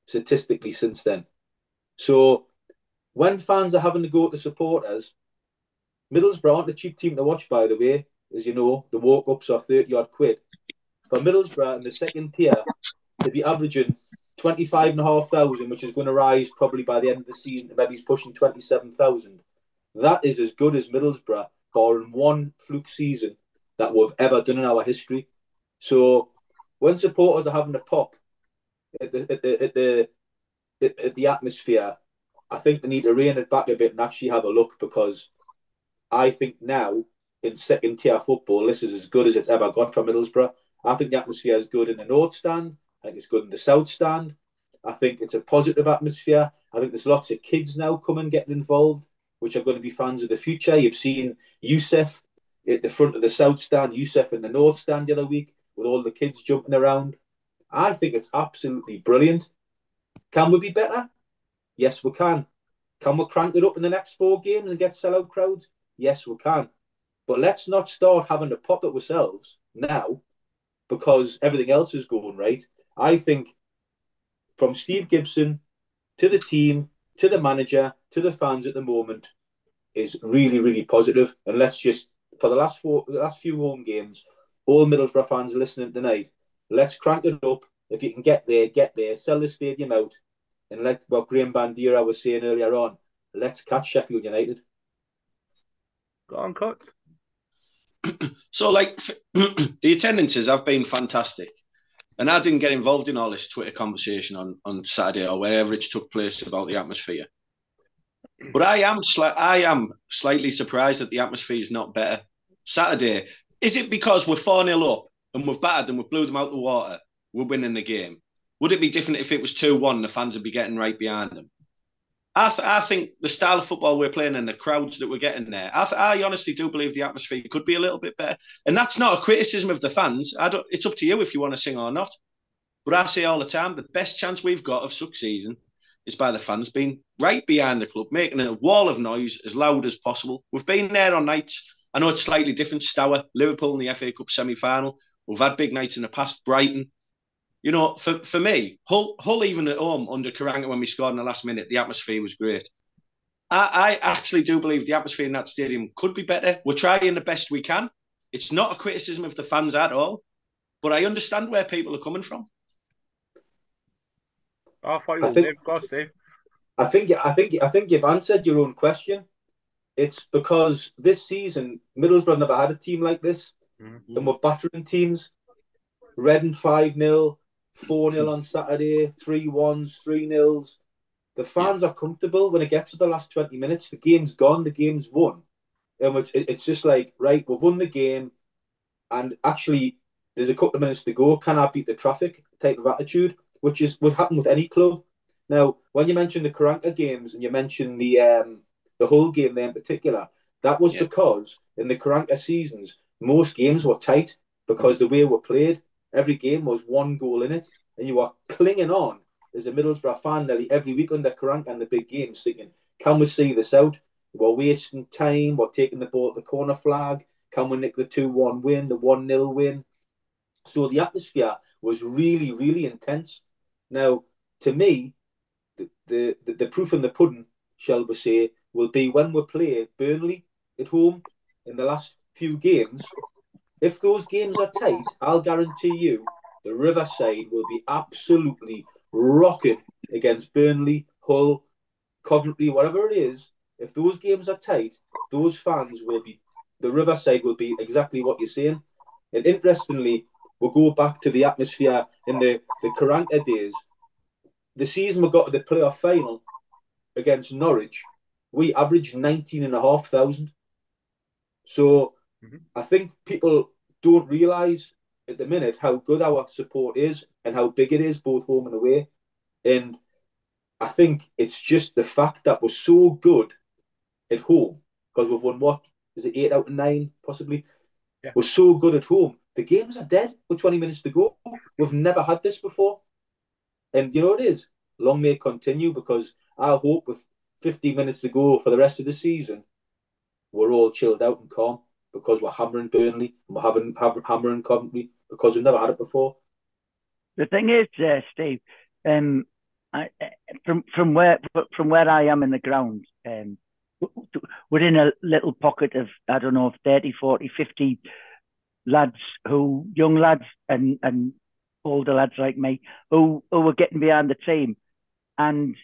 statistically since then. So when fans are having to go to supporters, Middlesbrough aren't a cheap team to watch, by the way. As you know, the walk ups are 30 odd quid. For Middlesbrough in the second tier, they'd be averaging 25,500, which is going to rise probably by the end of the season maybe he's pushing 27,000. That is as good as Middlesbrough, barring one fluke season that we've ever done in our history. So when supporters are having a pop at the at the at the, at the atmosphere, I think they need to rein it back a bit and actually have a look because I think now in second tier football, this is as good as it's ever got for Middlesbrough. I think the atmosphere is good in the North Stand. I think it's good in the South Stand. I think it's a positive atmosphere. I think there's lots of kids now coming getting involved, which are going to be fans of the future. You've seen Youssef at the front of the South Stand, Youssef in the North Stand the other week with all the kids jumping around. I think it's absolutely brilliant. Can we be better? Yes, we can. Can we crank it up in the next four games and get sellout crowds? Yes, we can. But let's not start having to pop at ourselves now because everything else is going right. I think from Steve Gibson to the team, to the manager, to the fans at the moment is really, really positive. And let's just for the last four, the last few home games, all Middlesbrough fans listening tonight, let's crank it up. If you can get there, get there. Sell the stadium out, and let what Graeme Bandeira was saying earlier on. Let's catch Sheffield United. Go on, cut. so, like, the attendances have been fantastic. And I didn't get involved in all this Twitter conversation on, on Saturday or wherever it took place about the atmosphere. But I am sli- I am slightly surprised that the atmosphere is not better. Saturday, is it because we're 4 0 up and we've battered them, we've blew them out the water, we're winning the game? Would it be different if it was 2 1 the fans would be getting right behind them? I, th- I think the style of football we're playing and the crowds that we're getting there, I, th- I honestly do believe the atmosphere could be a little bit better. And that's not a criticism of the fans. I don't, it's up to you if you want to sing or not. But I say all the time, the best chance we've got of succeeding is by the fans being right behind the club, making a wall of noise as loud as possible. We've been there on nights. I know it's slightly different. Steaua, Liverpool in the FA Cup semi final. We've had big nights in the past. Brighton. You know, for, for me, Hull, Hull even at home under Karanka when we scored in the last minute, the atmosphere was great. I, I actually do believe the atmosphere in that stadium could be better. We're trying the best we can. It's not a criticism of the fans at all, but I understand where people are coming from. Oh, I thought you were Steve. Go Steve. I think I think I think you've answered your own question. It's because this season Middlesbrough never had a team like this, mm-hmm. and we're battering teams. Reading five 0 four 0 on Saturday, three ones, three nils. The fans yeah. are comfortable when it gets to the last twenty minutes. The game's gone. The game's won, and it's, it's just like right, we've won the game, and actually there's a couple of minutes to go. Can I beat the traffic? Type of attitude, which is what happened with any club. Now, when you mention the Karanka games and you mention the um, the Hull game there in particular, that was yeah. because in the Karanka seasons, most games were tight because the way we played, every game was one goal in it, and you were clinging on as a Middlesbrough fan nearly every week under Karanka and the big games, thinking, can we see this out? We're wasting time, we're taking the ball at the corner flag, can we nick the 2 1 win, the 1 0 win? So the atmosphere was really, really intense. Now, to me, the, the, the, the proof in the pudding, shall we say, will be when we play Burnley at home in the last few games. If those games are tight, I'll guarantee you the Riverside will be absolutely rocking against Burnley, Hull, Coventry, whatever it is. If those games are tight, those fans will be, the Riverside will be exactly what you're saying. And interestingly, we'll go back to the atmosphere in the, the Karanka days. The season we got to the playoff final against Norwich, we averaged 19,500. So mm-hmm. I think people don't realise at the minute how good our support is and how big it is, both home and away. And I think it's just the fact that we're so good at home because we've won what is it eight out of nine possibly. Yeah. We're so good at home. The games are dead with 20 minutes to go. We've never had this before. And you know it is. Long may it continue because I hope with 15 minutes to go for the rest of the season, we're all chilled out and calm because we're hammering Burnley and we're having hammering Coventry because we've never had it before. The thing is, uh, Steve, um, I, from from where from where I am in the ground, um, we're in a little pocket of I don't know 30, 40, 50 lads who young lads and and older lads like me who who were getting behind the team, and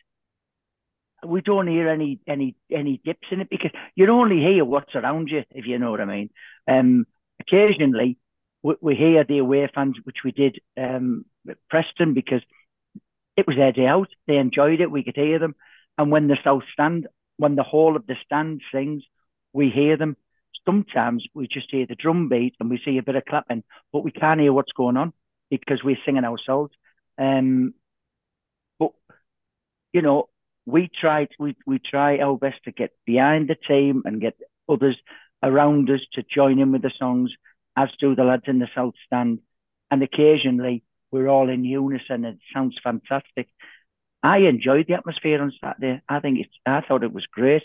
we don't hear any any any dips in it because you only hear what's around you if you know what I mean. Um, occasionally we, we hear the away fans, which we did um, Preston because it was their day out. They enjoyed it. We could hear them, and when the south stand, when the whole of the stand sings, we hear them. Sometimes we just hear the drum beat and we see a bit of clapping, but we can't hear what's going on because we're singing ourselves. Um, but you know, we try we we try our best to get behind the team and get others around us to join in with the songs, as do the lads in the south stand. And occasionally we're all in unison. and It sounds fantastic. I enjoyed the atmosphere on Saturday. I think it's. I thought it was great.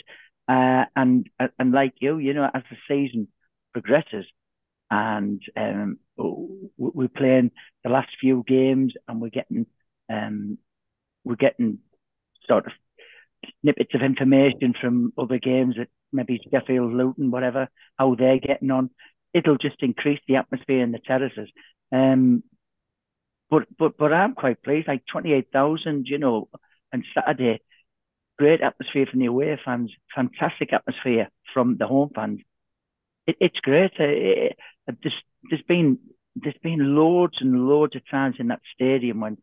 Uh, and and like you, you know, as the season progresses, and um, we're playing the last few games, and we're getting um, we're getting sort of snippets of information from other games that maybe Sheffield, Luton, whatever, how they're getting on. It'll just increase the atmosphere in the terraces. Um, but but but I'm quite pleased. Like twenty eight thousand, you know, and Saturday, great atmosphere from the away fans, fantastic atmosphere from the home fans. It, it's great. Uh, it, it, there's, there's been there's been loads and loads of times in that stadium when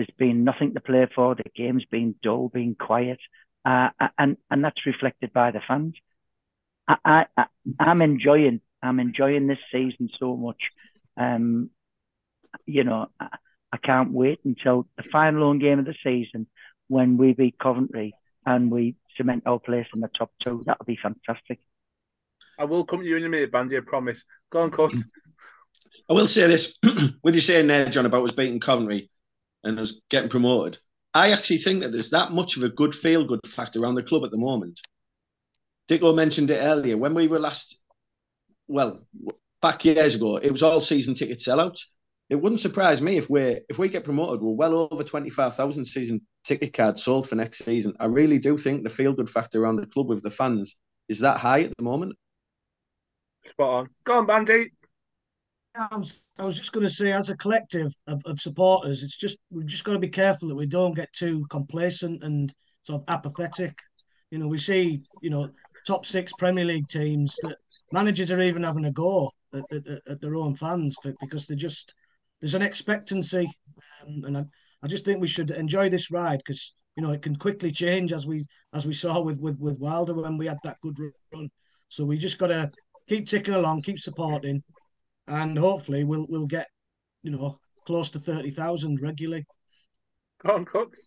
there's been nothing to play for. The game's been dull, been quiet, uh, and and that's reflected by the fans. I, I I'm enjoying I'm enjoying this season so much. Um, you know, I, I can't wait until the final home game of the season when we beat Coventry and we cement our place in the top two. That'll be fantastic. I will come to you in a minute, Bandy. I promise. Go on, cut. I will say this with you saying there, John, about us beating Coventry and us getting promoted. I actually think that there's that much of a good feel good factor around the club at the moment. Dicko mentioned it earlier. When we were last, well, back years ago, it was all season ticket sellouts. It wouldn't surprise me if we if we get promoted, we're well over twenty five thousand season ticket cards sold for next season. I really do think the feel good factor around the club with the fans is that high at the moment. spot on. Go on, Bandy. I was, I was just going to say, as a collective of, of supporters, it's just we've just got to be careful that we don't get too complacent and sort of apathetic. You know, we see, you know, top six Premier League teams that managers are even having a go at, at, at their own fans for, because they just there's an expectancy, um, and I, I just think we should enjoy this ride because you know it can quickly change as we as we saw with with with Wilder when we had that good run. So we just got to keep ticking along, keep supporting, and hopefully we'll we'll get you know close to thirty thousand regularly. Go on, Cooks.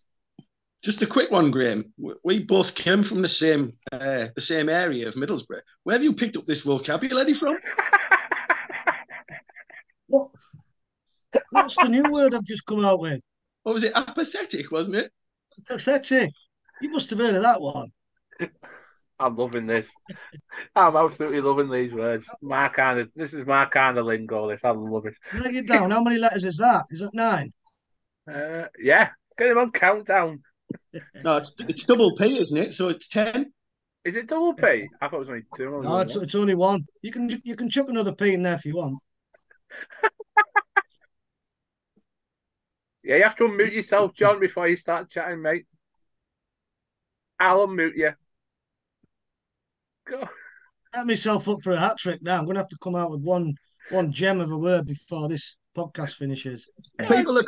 Just a quick one, Graeme. We both came from the same uh, the same area of Middlesbrough. Where have you picked up this vocabulary from? what? What's the new word I've just come out with? What was it? Apathetic, wasn't it? Pathetic. You must have heard of that one. I'm loving this. I'm absolutely loving these words. My kind of this is my kind of lingo. This I love it. Break it down. How many letters is that? Is that nine? Uh, yeah, get him on countdown. No, it's, it's double P, isn't it? So it's ten. Is it double P? I thought it was only two. No, it's, it's only one. You can you can chuck another P in there if you want. yeah, you have to unmute yourself, John, before you start chatting, mate. I'll unmute you. Go. Set myself up for a hat trick now. I'm going to have to come out with one one gem of a word before this podcast finishes. People are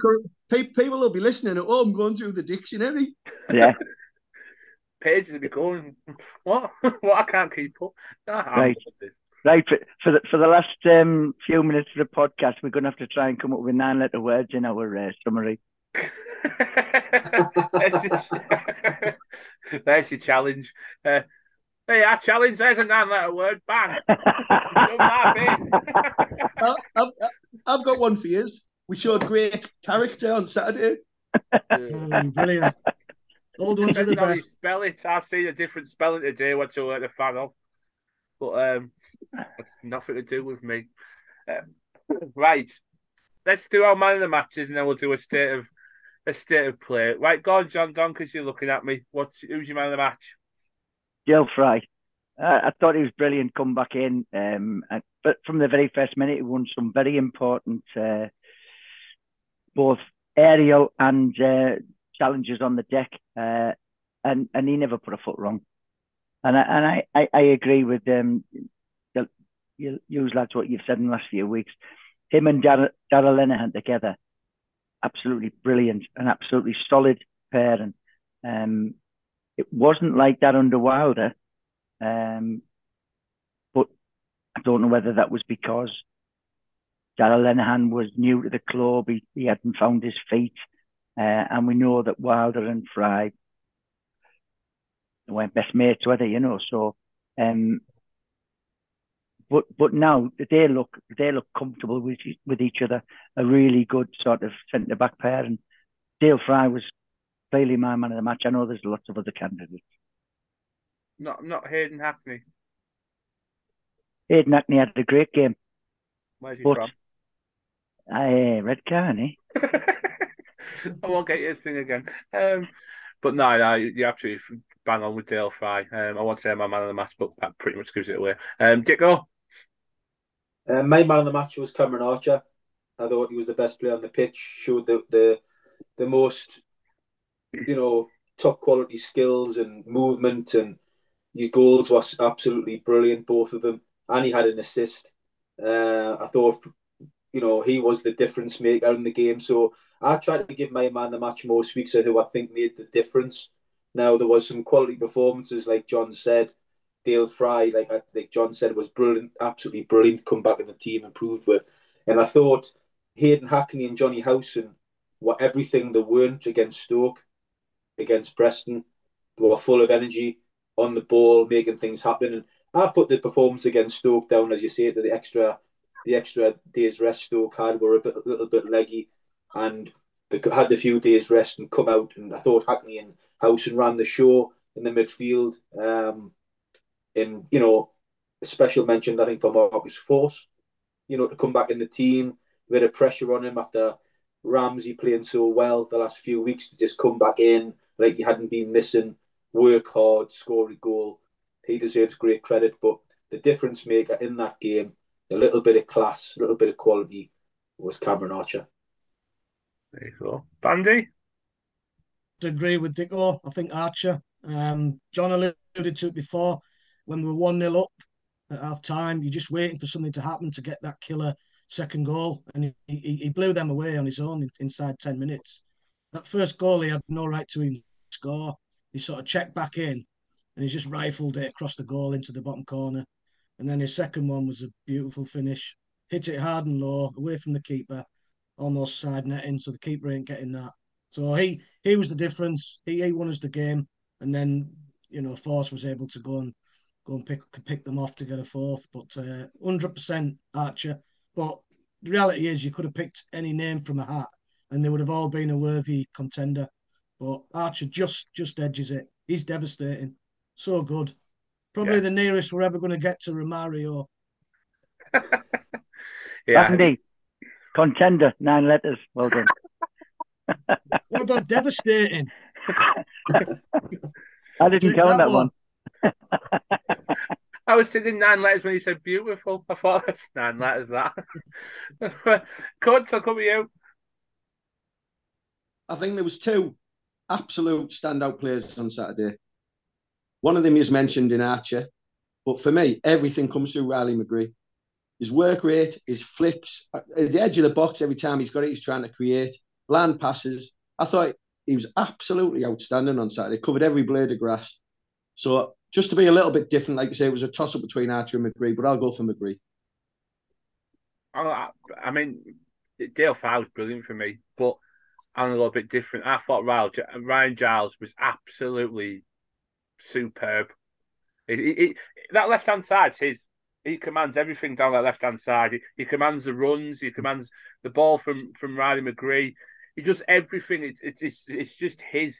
people will be listening at home, going through the dictionary. Yeah. Pages will be going. What? what? I can't keep up. right. Right for, for the for the last um, few minutes of the podcast, we're going to have to try and come up with nine letter words in our uh, summary. There's your challenge. Uh, Hey, I challenge. There's a nine-letter word. Bang. I've, I've got one for you. We showed great character on Saturday. Mm, brilliant. Old ones are the best. Spell it. I've seen a different spelling today, which I'm a fan of. But um, it's nothing to do with me. Um, right. Let's do our man of the matches, and then we'll do a state of a state of play. Right, go on, John Don, because you're looking at me. What's who's your man of the match? Dael Fry. Uh, I thought he was brilliant come back in. Um, but from the very first minute, he won some very important uh, both aerial and uh, challenges on the deck, uh, and and he never put a foot wrong. And I, and I, I, I agree with um, you, you lads what you've said in the last few weeks. Him and Darragh Lenihan together, absolutely brilliant, an absolutely solid pair, and um, it wasn't like that under Wilder. Um, but I don't know whether that was because Darragh Lenihan was new to the club. He, he hadn't found his feet. Uh, and we know that Wilder and Fry weren't best mates, whether you know. So, um, but but now they look they look comfortable with with each other. A really good sort of centre back pair, and Dael Fry was clearly my man of the match. I know there's lots of other candidates. Not not Hayden Hackney. Hayden Hackney had a great game. Where's he but, from? Uh, Red Carney. I won't get you to sing again. Um, but no, no, you're absolutely bang on with Dael Fry. Um, I won't say my man of the match, but that pretty much gives it away. Um, Dicko? Uh, my man of the match was Cameron Archer. I thought he was the best player on the pitch. Showed the the, the most you know, top quality skills and movement, and his goals were absolutely brilliant, both of them. And he had an assist. Uh, I thought, you know, he was the difference maker in the game. So I tried to give my man the match most weeks, who I think made the difference. Now there was some quality performances, like John said. Dael Fry, like like John said, was brilliant, absolutely brilliant. Come back in the team, improved with, and I thought Hayden Hackney and Jonny Howson were everything they weren't against Stoke against Preston. They were full of energy on the ball, making things happen. And I put the performance against Stoke down, as you say, to the extra, the extra days rest Stoke had were a, bit, a little bit leggy, and they had a few days rest and come out. And I thought Hackney and Howson ran the show in the midfield. Um, in you know, a special mention I think for Marcus Forss, you know, to come back in the team, a bit of pressure on him after Ramsey playing so well the last few weeks to just come back in like he hadn't been missing, work hard, score a goal. He deserves great credit, but the difference maker in that game a little bit of class, a little bit of quality was Cameron Archer. There you go. Bandy? To agree with Dicko. I think Archer. Um, John alluded to it before when we were 1 0 up at half time. You're just waiting for something to happen to get that killer second goal. And he, he, he blew them away on his own inside 10 minutes. That first goal, he had no right to even score. He sort of checked back in and he just rifled it across the goal into the bottom corner. And then his second one was a beautiful finish. Hit it hard and low, away from the keeper, almost side netting, so the keeper ain't getting that. So he he was the difference. He, he won us the game, and then you know Forss was able to go and go and pick pick them off to get a fourth. But uh, hundred uh, percent Archer. But the reality is, you could have picked any name from a hat, and they would have all been a worthy contender. But Archer just just edges it. He's devastating. So good. Probably yeah. the nearest we're ever going to get to Romario. yeah. Andy, contender, nine letters. Well done. what about devastating? I didn't count that, that one. one. I was singing nine letters when you said beautiful. I thought that's nine letters. That. Coach, I'll come with you. I think there was two absolute standout players on Saturday. One of them is mentioned in Archer, but for me, everything comes through Riley McGree. His work rate, his flips at the edge of the box every time he's got it, he's trying to create bland passes. I thought he was absolutely outstanding on Saturday. Covered every blade of grass. So just to be a little bit different, like I say, it was a toss up between Archer and McGree, but I'll go for McGree. Oh, I mean, Dale Fowler's brilliant for me, but I'm a little bit different. I thought Ryan Giles was absolutely superb. It, it, it, that left hand side's his. He commands everything down that left hand side. He, he, commands the runs. He commands the ball from from Riley McGree. He does everything. It's it's it's, it's just his.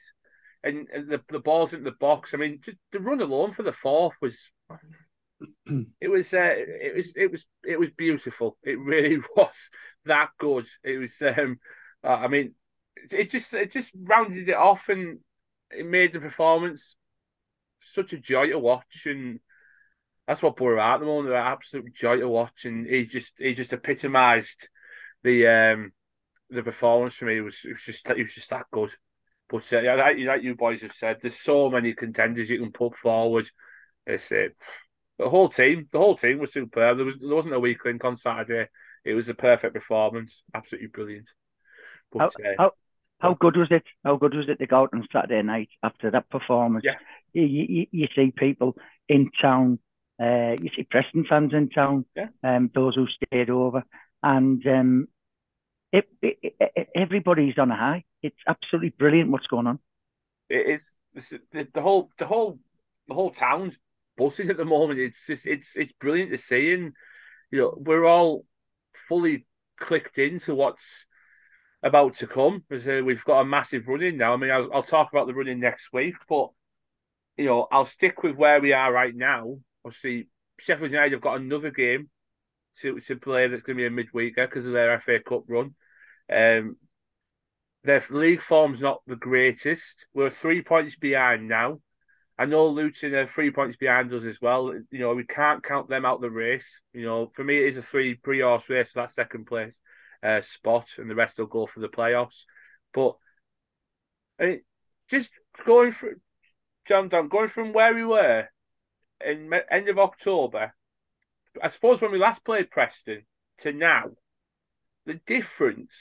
And, and the the ball's in the box. I mean, just the run alone for the fourth was. It was uh, it was it was it was beautiful. It really was that good. It was. Um, uh, I mean, it just it just rounded it off and it made the performance such a joy to watch, and that's what Borough are at the moment. They're absolute joy to watch, and he just he just epitomised the um the performance for me. It was it was just it was just that good. But uh, like, like you boys have said, there's so many contenders you can put forward. It's uh, the whole team. The whole team was superb. There was there wasn't a weak link on Saturday. It was a perfect performance. Absolutely brilliant. But, how, uh, how, how good was it? How good was it to go out on Saturday night after that performance? Yeah. You, you, you see people in town, uh, you see Preston fans in town, yeah. um, those who stayed over, and um, it, it, it, everybody's on a high. It's absolutely brilliant what's going on. It is the, the whole the whole the whole town's buzzing at the moment. It's just it's it's brilliant to see, and you know we're all fully clicked into what's about to come. Because uh, we've got a massive run in now. I mean, I'll, I'll talk about the running next week, but you know, I'll stick with where we are right now. Obviously, Sheffield United have got another game to, to play that's going to be a midweeker because of their FA Cup run. Um, their league form's not the greatest. We're three points behind now. I know Luton are three points behind us as well. You know, we can't count them out the race. You know, for me, it is a three three horse race for that second place uh, spot, and the rest will go for the playoffs. But I mean, just going through, John Don, going from where we were in end of October, I suppose when we last played Preston to now, the difference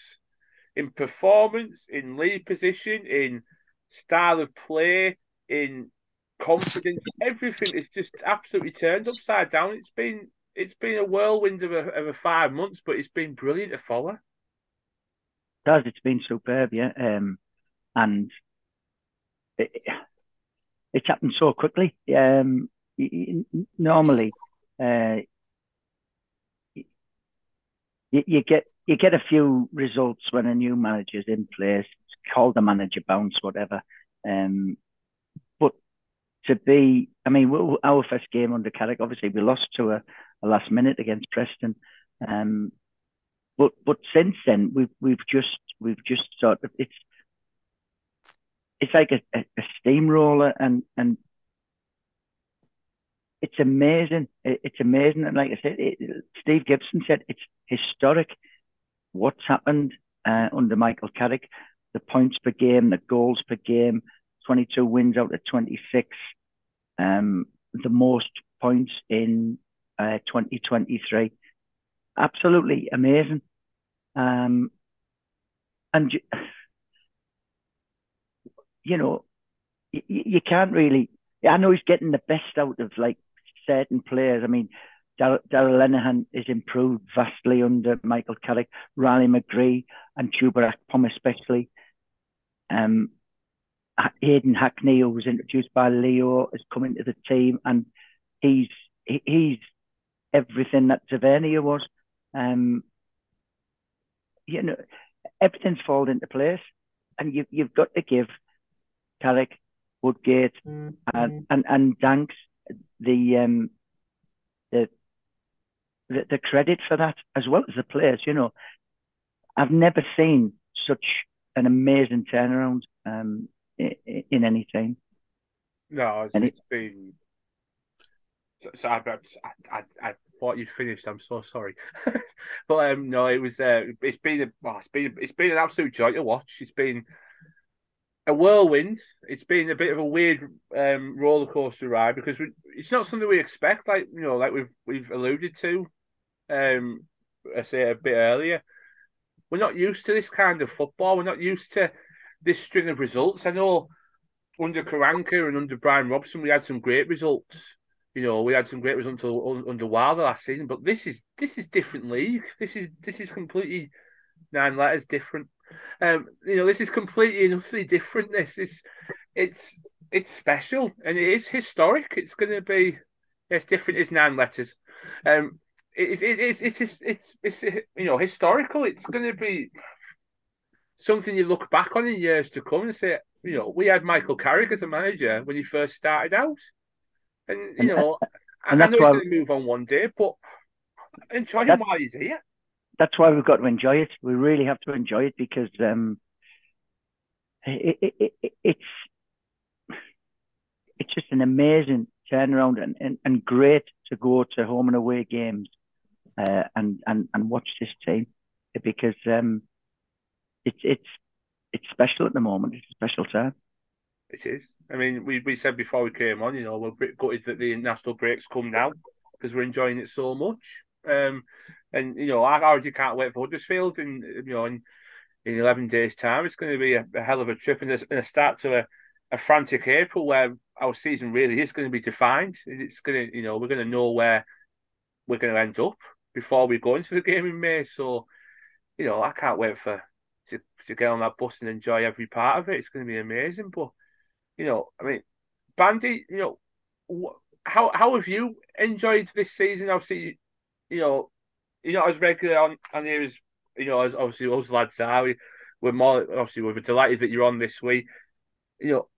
in performance, in lead position, in style of play, in confidence, everything is just absolutely turned upside down. It's been it's been a whirlwind of a, of a five months, but it's been brilliant to follow. Does it's been superb, yeah, um, and it, it's happened so quickly. Um, normally, uh, you, you get you get a few results when a new manager's in place. It's called the manager bounce, whatever. Um, but to be, I mean, our first game under Carrick, obviously we lost to a a last minute against Preston. Um, but but since then we've we've just we've just sort of it's it's like a, a, a steamroller and and it's amazing. It's amazing, and like I said, it, Steve Gibson said it's historic. What's happened uh, under Michael Carrick? The points per game, the goals per game, 22 wins out of 26, um, the most points in uh, 2023. Absolutely amazing. Um, and you, know, you, you can't really. I know he's getting the best out of like certain players. I mean, Darragh Lenihan is improved vastly under Michael Carrick, Riley McGree, and Chuba Akpom especially. Um, Hayden Hackney, who was introduced by Leo, has coming to the team, and he's he's everything that Tavernier was. Um, you know, everything's fallen into place, and you you've got to give Carrick, Woodgate, mm-hmm. and, and and Danks the um the, the the credit for that as well as the players. You know, I've never seen such an amazing turnaround. Um, in any team. No, it's, it's been. So, I, I, I, I thought you'd finished. I'm so sorry, but um, no, it was. Uh, it's been a, well, it's been it's been an absolute joy to watch. It's been a whirlwind. It's been a bit of a weird um, roller coaster ride because we, it's not something we expect. Like you know, like we've we've alluded to, um, I say a bit earlier. We're not used to this kind of football. We're not used to this string of results. I know under Karanka and under Brian Robson, we had some great results. You know, we had some great results under, under Wilder last season, but this is this is different league. This is this is completely nine letters different. Um, you know, this is completely utterly different. This is it's it's special and it is historic. It's going to be it's different as nine letters. Um, it's it's it's it's it's, it's you know historical. It's going to be something you look back on in years to come and say, you know, we had Michael Carrick as a manager when he first started out, and you know, and I know he's going to move on one day, but enjoy him while he's here. That's why we've got to enjoy it. We really have to enjoy it because um, it, it, it, it's it's just an amazing turnaround and, and, and great to go to home and away games uh, and, and and watch this team because um, it's it's it's special at the moment. It's a special time. It is. I mean, we, we said before we came on, you know, we're gutted that the national breaks come now because we're enjoying it so much. Um, and you know, I already can't wait for Huddersfield, and you know, in in eleven days' time, it's going to be a, a hell of a trip and a, and a start to a, a frantic April where our season really is going to be defined. It's going to, you know, we're going to know where we're going to end up before we go into the game in May. So, you know, I can't wait for to, to get on that bus and enjoy every part of it. It's going to be amazing. But you know, I mean, Bandy, you know, how how have you enjoyed this season? Obviously, you know, you're not as regular on on here as you know as obviously those lads are. We, we're more obviously we're delighted that you're on this week. You know,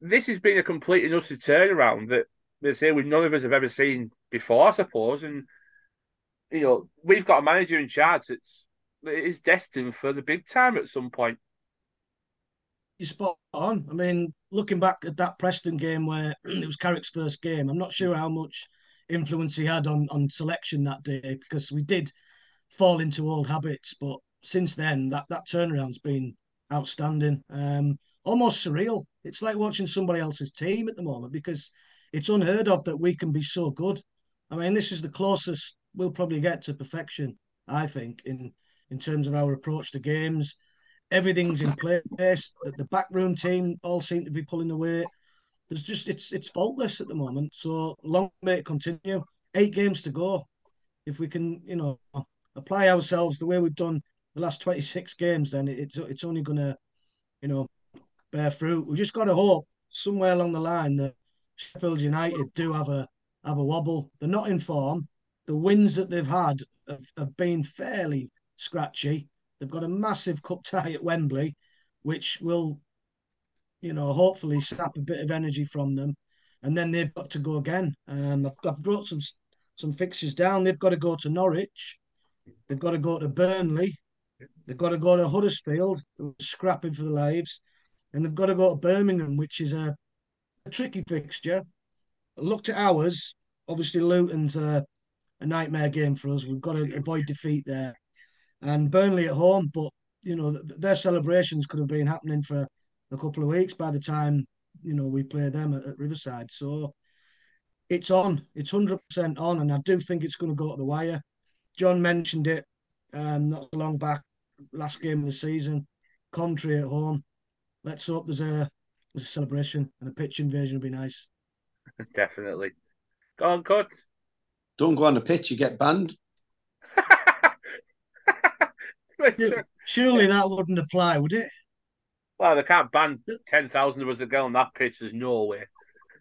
this has been a complete and utter turnaround that they say we none of us have ever seen before, I suppose. And you know, we've got a manager in charge that's it is destined for the big time at some point. You're spot on. I mean, looking back at that Preston game where it was Carrick's first game, I'm not sure how much influence he had on on selection that day because we did fall into old habits. But since then, that that turnaround's been outstanding. Um, almost surreal. It's like watching somebody else's team at the moment because it's unheard of that we can be so good. I mean, this is the closest we'll probably get to perfection, I think, in in terms of our approach to games. Everything's in place. The, backroom team all seem to be pulling the weight. There's just it's it's faultless at the moment. So long may it continue. Eight games to go. If we can, you know, apply ourselves the way we've done the last 26 games, then it's it's only gonna, you know, bear fruit. We just got to hope somewhere along the line that Sheffield United do have a have a wobble. They're not in form. The wins that they've had have, have been fairly scratchy. They've got a massive cup tie at Wembley, which will, you know, hopefully sap a bit of energy from them. And then they've got to go again. Um, I've, I've brought some some fixtures down. They've got to go to Norwich. They've got to go to Burnley. They've got to go to Huddersfield, scrapping for the lives, and they've got to go to Birmingham, which is a, a tricky fixture. I looked at ours. obviously Luton's a, a nightmare game for us. We've got to avoid defeat there, and Burnley at home. But you know their celebrations could have been happening for a couple of weeks by the time you know we play them at, at Riverside. So it's on. It's hundred percent on, and I do think it's going to go to the wire. John mentioned it um, not long back, last game of the season, Coventry at home. Let's hope there's a there's a celebration and a pitch invasion would be nice. Definitely. Go on, cut. Don't go on the pitch, you get banned. Surely that wouldn't apply, would it? Well, they can't ban 10,000 of us to go on that pitch. There's no way.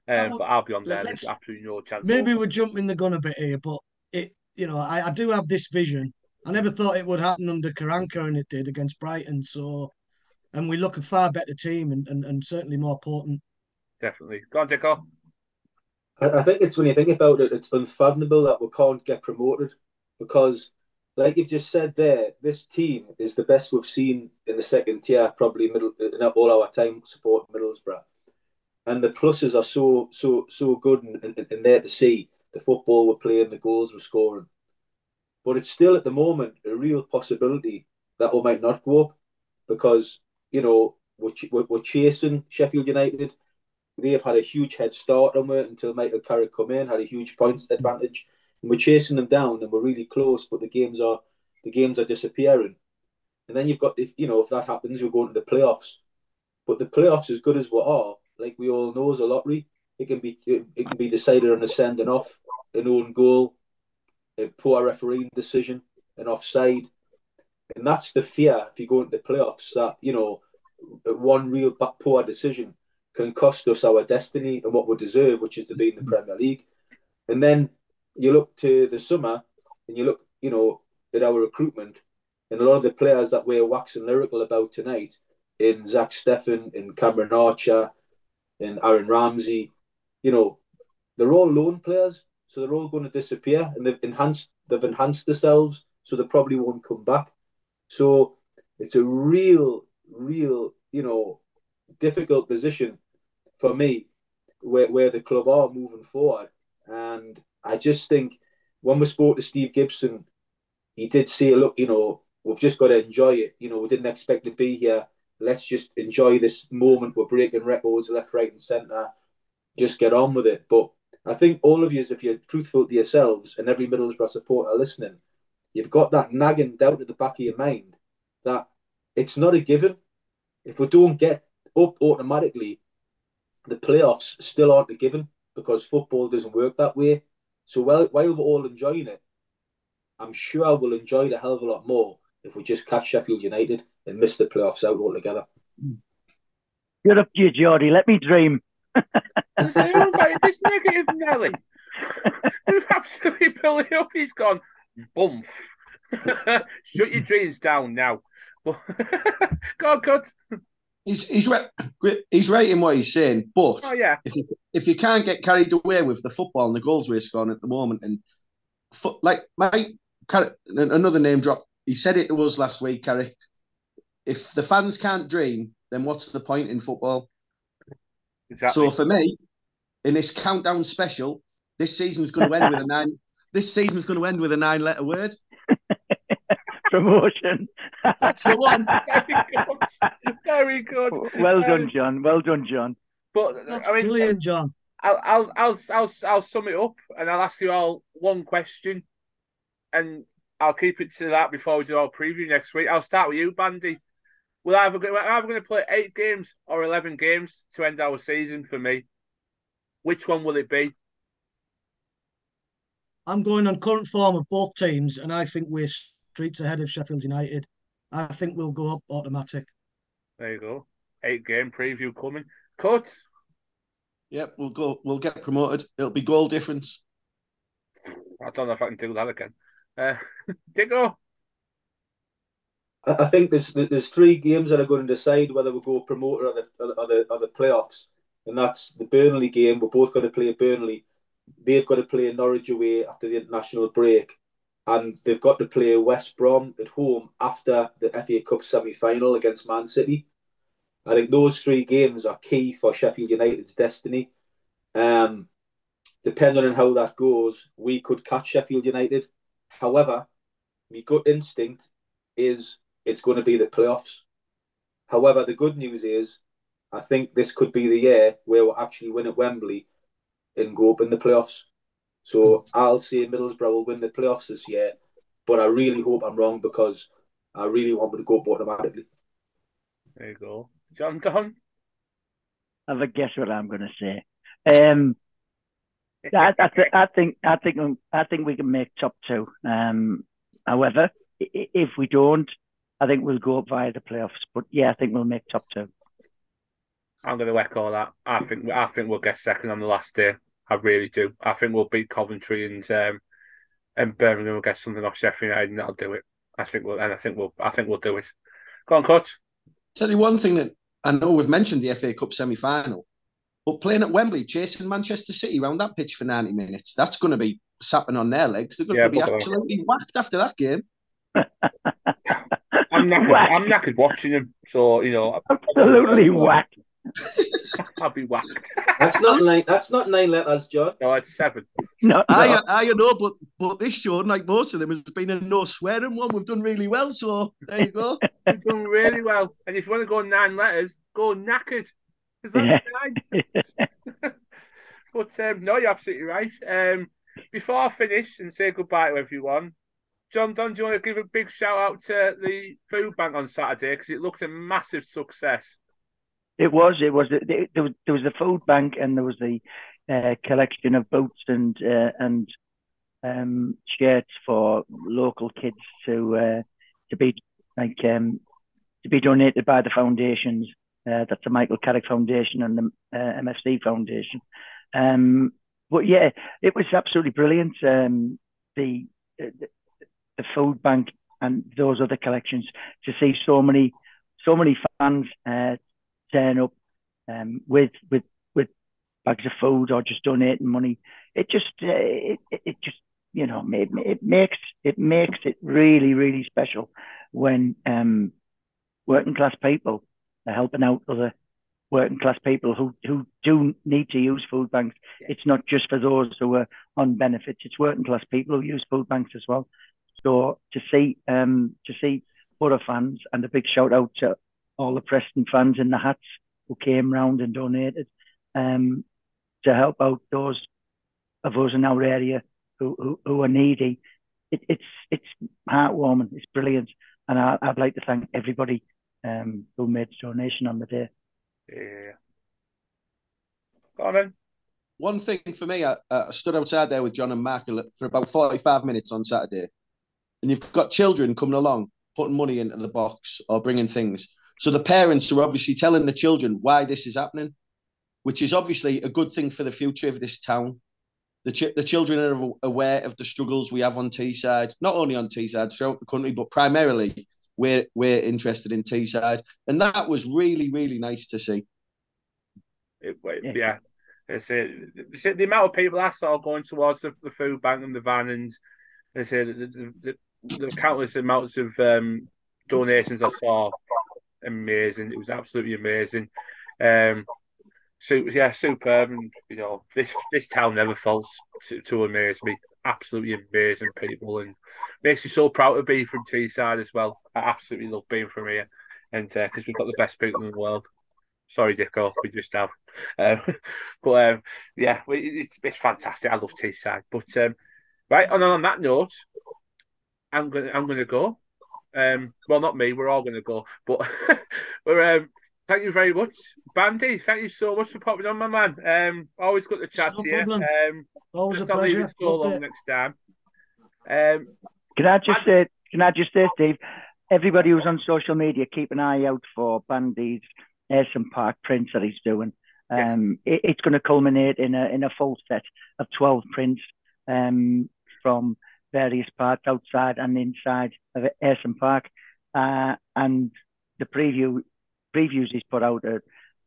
Um, but I'll be on there. There's absolutely no chance. Maybe we're jumping the gun a bit here, but it, you know, I, I do have this vision. I never thought it would happen under Karanka, and it did against Brighton. So, and we look a far better team and, and, and certainly more potent. Definitely. Go on, Dicko. I, I think it's when you think about it, it's unfathomable that we can't get promoted because, like you've just said there, this team is the best we've seen in the second tier, probably middle in all our time supporting Middlesbrough and the pluses are so so so good and, and, and there to see the football we're playing, the goals we're scoring. But it's still at the moment a real possibility that we might not go up because you know we're, we're, we're chasing Sheffield United. They've had a huge head start on it until Michael Carrick come in, had a huge points advantage, and we're chasing them down, and we're really close. But the games are the games are disappearing, and then you've got if you know if that happens, we're going to the playoffs. But the playoffs, as good as we are, like we all know, is a lottery. It can be it, it can be decided on a sending off, an own goal, a poor refereeing decision, an offside, and that's the fear if you go into the playoffs that you know one real poor decision can cost us our destiny and what we deserve, which is to be in the Premier League. And then you look to the summer and you look, you know, at our recruitment and a lot of the players that we're waxing lyrical about tonight in Zach Steffen, in Cameron Archer, in Aaron Ramsey, you know, they're all loan players, so they're all going to disappear, and they've enhanced they've enhanced themselves, so they probably won't come back. So it's a real, real, you know, difficult position for me where where the club are moving forward, and I just think when we spoke to Steve Gibson, he did say, look, you know, we've just got to enjoy it. You know, we didn't expect to be here let's just enjoy this moment. We're breaking records left, right, and centre. Just get on with it. But I think all of you, if you're truthful to yourselves and every Middlesbrough supporter listening, you've got that nagging doubt at the back of your mind that it's not a given. If we don't get up automatically, the playoffs still aren't a given because football doesn't work that way. So while, while we're all enjoying it, I'm sure we'll enjoy it a hell of a lot more if we just catch Sheffield United and miss the playoffs out altogether. Good up to you, Geordie. Let me dream. this negative Nelly. absolutely pulling up. He's gone, bump. Shut your dreams down now. God, God. cut. He's he's right. He's right in what he's saying, but oh, yeah. if, you, if you can't get carried away with the football and the goals we're scoring at the moment, and like my another name drop, he said it to us last week, Carrick if the fans can't dream, then what's the point in football? Exactly. So for me, in this countdown special, this season's going to end with a nine. This season's going to end with a nine-letter word. Promotion. one. Very good. Very good. Well done, um, John. Well done, John. But That's I mean, brilliant, John. I'll, I'll, I'll, I'll, I'll sum it up, and I'll ask you all one question, and I'll keep it to that before we do our preview next week. I'll start with you, Bandy we're either, we're either going to play eight games or 11 games to end our season for me. Which one will it be? I'm going on current form of both teams, and I think we're streets ahead of Sheffield United. I think we'll go up automatic. There you go. Eight game preview coming. Cut. Yep, we'll go. We'll get promoted. It'll be goal difference. I don't know if I can do that again. Uh, Dicko. I think there's there's three games that are going to decide whether we go promoter or the or the, or the playoffs, and that's the Burnley game. We're both going to play Burnley. They've got to play Norwich away after the international break, and they've got to play West Brom at home after the FA Cup semi final against Man City. I think those three games are key for Sheffield United's destiny. Um, depending on how that goes, we could catch Sheffield United. However, my gut instinct is it's going to be the playoffs. However, the good news is I think this could be the year where we'll actually win at Wembley and go up in the playoffs. So I'll say Middlesbrough will win the playoffs this year, but I really hope I'm wrong because I really want them to go up automatically. There you go. John Don? Have a guess what I'm going to say. Um, I, I, th- I, think I think I think we can make top two. Um, however, if we don't, I think we'll go up via the playoffs. But yeah, I think we'll make top two. I'm going to echo that. I think I think we'll get second on the last day. I really do. I think we'll beat Coventry and um, and Birmingham will get something off Sheffield United and that'll do it. I think we'll and I think we'll I think we'll do it. Go on, coach. Tell you one thing that I know we've mentioned the FA Cup semi final, but playing at Wembley, chasing Manchester City around that pitch for 90 minutes, that's going to be sapping on their legs. They're going yeah, to be absolutely whacked after that game. I'm knackered, I'm knackered watching them, so you know. Absolutely whacked. I'll be whacked. That's not nine. That's not nine letters, John. No, it's seven. No, I, I know, but but this show, like most of them, has been a no swearing one. We've done really well, so there you go. We've done really well. And if you want to go nine letters, go knackered. Yeah. but um, no, you're absolutely right. Um, before I finish and say goodbye to everyone, John Don, do you want to give a big shout out to the food bank on Saturday because it looked a massive success. It was. It was. There was. There was the food bank, and there was the uh, collection of boots and uh, and um, shirts for local kids to uh, to be like um, to be donated by the foundations. Uh, that's the Michael Carrick Foundation and the uh, MFC Foundation. Um, but yeah, it was absolutely brilliant. Um, the, the the food bank and those other collections to see so many so many fans uh, turn up um, with with with bags of food or just donating money. It just uh, it, it just you know it, it makes it makes it really really special when um, working class people are helping out other working class people who who do need to use food banks. It's not just for those who are on benefits. It's working class people who use food banks as well. So to see um, to see other fans and a big shout out to all the Preston fans in the hats who came round and donated um, to help out those of us in our area who, who, who are needy. It, it's it's heartwarming. It's brilliant, and I, would like to thank everybody um, who made a donation on the day. Yeah. Go on then. One thing for me, I, I stood outside there with John and Mark for about forty-five minutes on Saturday, and you've got children coming along, putting money into the box or bringing things. So the parents are obviously telling the children why this is happening, which is obviously a good thing for the future of this town. The, ch- the children are aware of the struggles we have on Teesside, not only on Teesside, throughout the country, but primarily we're, we're interested in Teesside. And that was really, really nice to see. It, yeah. It's it. The amount of people I saw going towards the, the food bank and the van, and they say the, the, the, the countless amounts of um, donations I saw amazing. It was absolutely amazing. Um, so yeah, superb. And you know, this this town never fails to, to amaze me. Absolutely amazing people, and makes you so proud to be from Teesside as well. I absolutely love being from here, and because uh, we've got the best people in the world. Sorry, Dicko, we just have. Um, but um, yeah, it's, it's fantastic. I love Teesside. But um, right, and on that note, I'm gonna I'm gonna go. Um, well, not me. We're all going to go, but we're. Um, thank you very much, Bandy. Thank you so much for popping on, my man. Um, always good to chat no to you. Um, always a pleasure. So long it. next time. Um, can I just say? Can I just say, Steve? Everybody who's on social media, keep an eye out for Bandy's Ayresome Park prints that he's doing. Um, it, it's going to culminate in a in a full set of twelve prints um, from various parts outside and inside of Ayresome Park. Uh, and the preview previews he's put out are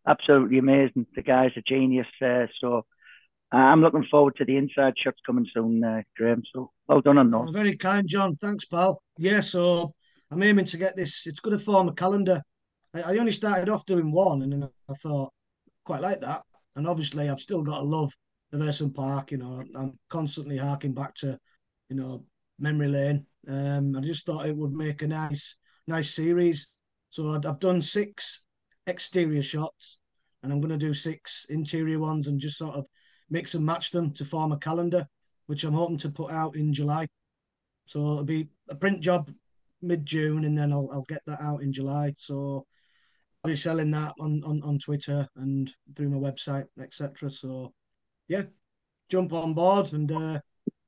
absolutely amazing. The guy's a genius. Uh, so uh, I'm looking forward to the inside shots coming soon, uh, Graeme. So well done on those. very kind, John. Thanks, pal. Yeah, so I'm aiming to get this. It's going to form a calendar. I, only started off doing one, and then I thought quite like that. And obviously, I've still got a love Ayresome Park. You know, I'm constantly harking back to, you know, memory lane. Um, I just thought it would make a nice, nice series. So I've done six exterior shots, and I'm going to do six interior ones, and just sort of mix and match them to form a calendar, which I'm hoping to put out in July. So it'll be a print job mid June, and then I'll I'll get that out in July. So I'll be selling that on on, on Twitter and through my website, etc. So yeah, jump on board and uh,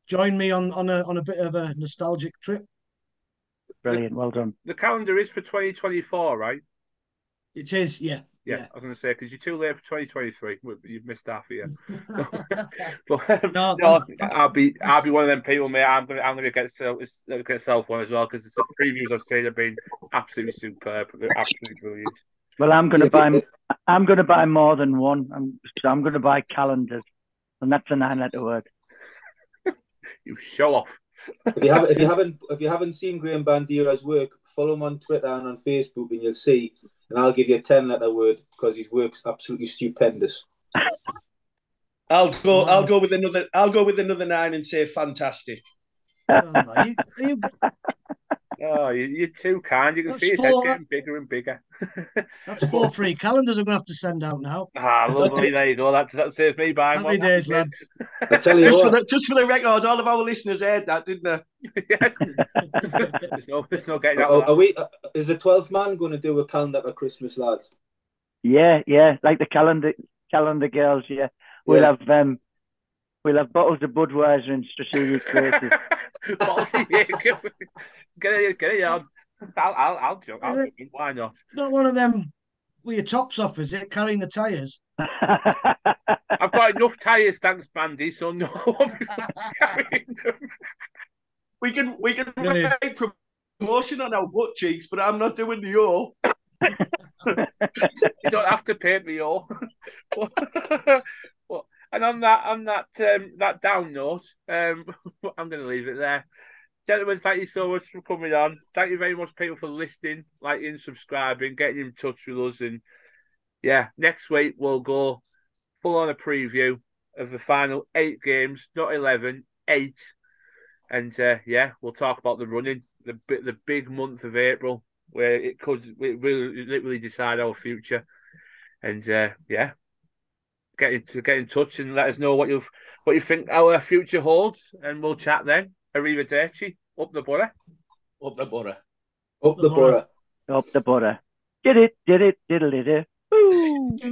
join me on on a on a bit of a nostalgic trip. Brilliant, well done. The calendar is for 2024, right? It is, yeah. Yeah, Yeah. I was going to say because you're too late for 2023. You've missed half a year. but um, No, no, I'm- I'll be I'll be one of them people, mate. I'm gonna I'm gonna get self get self one as well because the previews I've seen have been absolutely superb. They're absolutely brilliant. Well, I'm going to buy. I'm going to buy more than one. I'm. So I'm going to buy calendars, and that's a nine-letter word. You show off. If you haven't, if you haven't, if you haven't seen Graeme Bandeira's work, follow him on Twitter and on Facebook, and you'll see. And I'll give you a ten-letter word because his work's absolutely stupendous. I'll go. I'll go with another. I'll go with another nine and say fantastic. Oh, are you- are you- Oh, you, you're too kind. You can That's see his head getting bigger and bigger. that's four free calendars I'm going to have to send out now. ah, lovely. There you go. That that saves me buying Happy one. days, lads. I tell you Just for, what, the, just for the record, all of our listeners heard that, didn't they? yes. there's no, there's no getting out are, are we? uh, Is the twelfth man going to do a calendar for Christmas, lads? Yeah, yeah, like the calendar calendar girls. Yeah, we'll Yeah. have um, we'll have bottles of Budweiser and strategic places. Policy, yeah, get get it, get it on. I'll, I'll, I'll jump. I'll jump. Why not? Not one of them with your tops off, is it? Carrying the tyres. I've got enough tyres, thanks, Bandy. So no one be carrying them. We can we can Brilliant. write promotion on our butt cheeks, but I'm not doing the all. You don't have to paint me all. And on that on that um, that down note, um, I'm going to leave it there. Gentlemen, thank you so much for coming on. Thank you very much, people, for listening, liking, subscribing, getting in touch with us. And yeah, next week we'll go full on a preview of the final eight games, not 11, eight. And uh, yeah, we'll talk about the running, the the big month of April, where it could it really literally decide our future. And uh, yeah, get in to get in touch and let us know what you what you think our future holds, and we'll chat then. Arrivederci, up the butter. Up the butter. Up the Boro. Up the butter. Did it? Did it? Diddle it? Woo!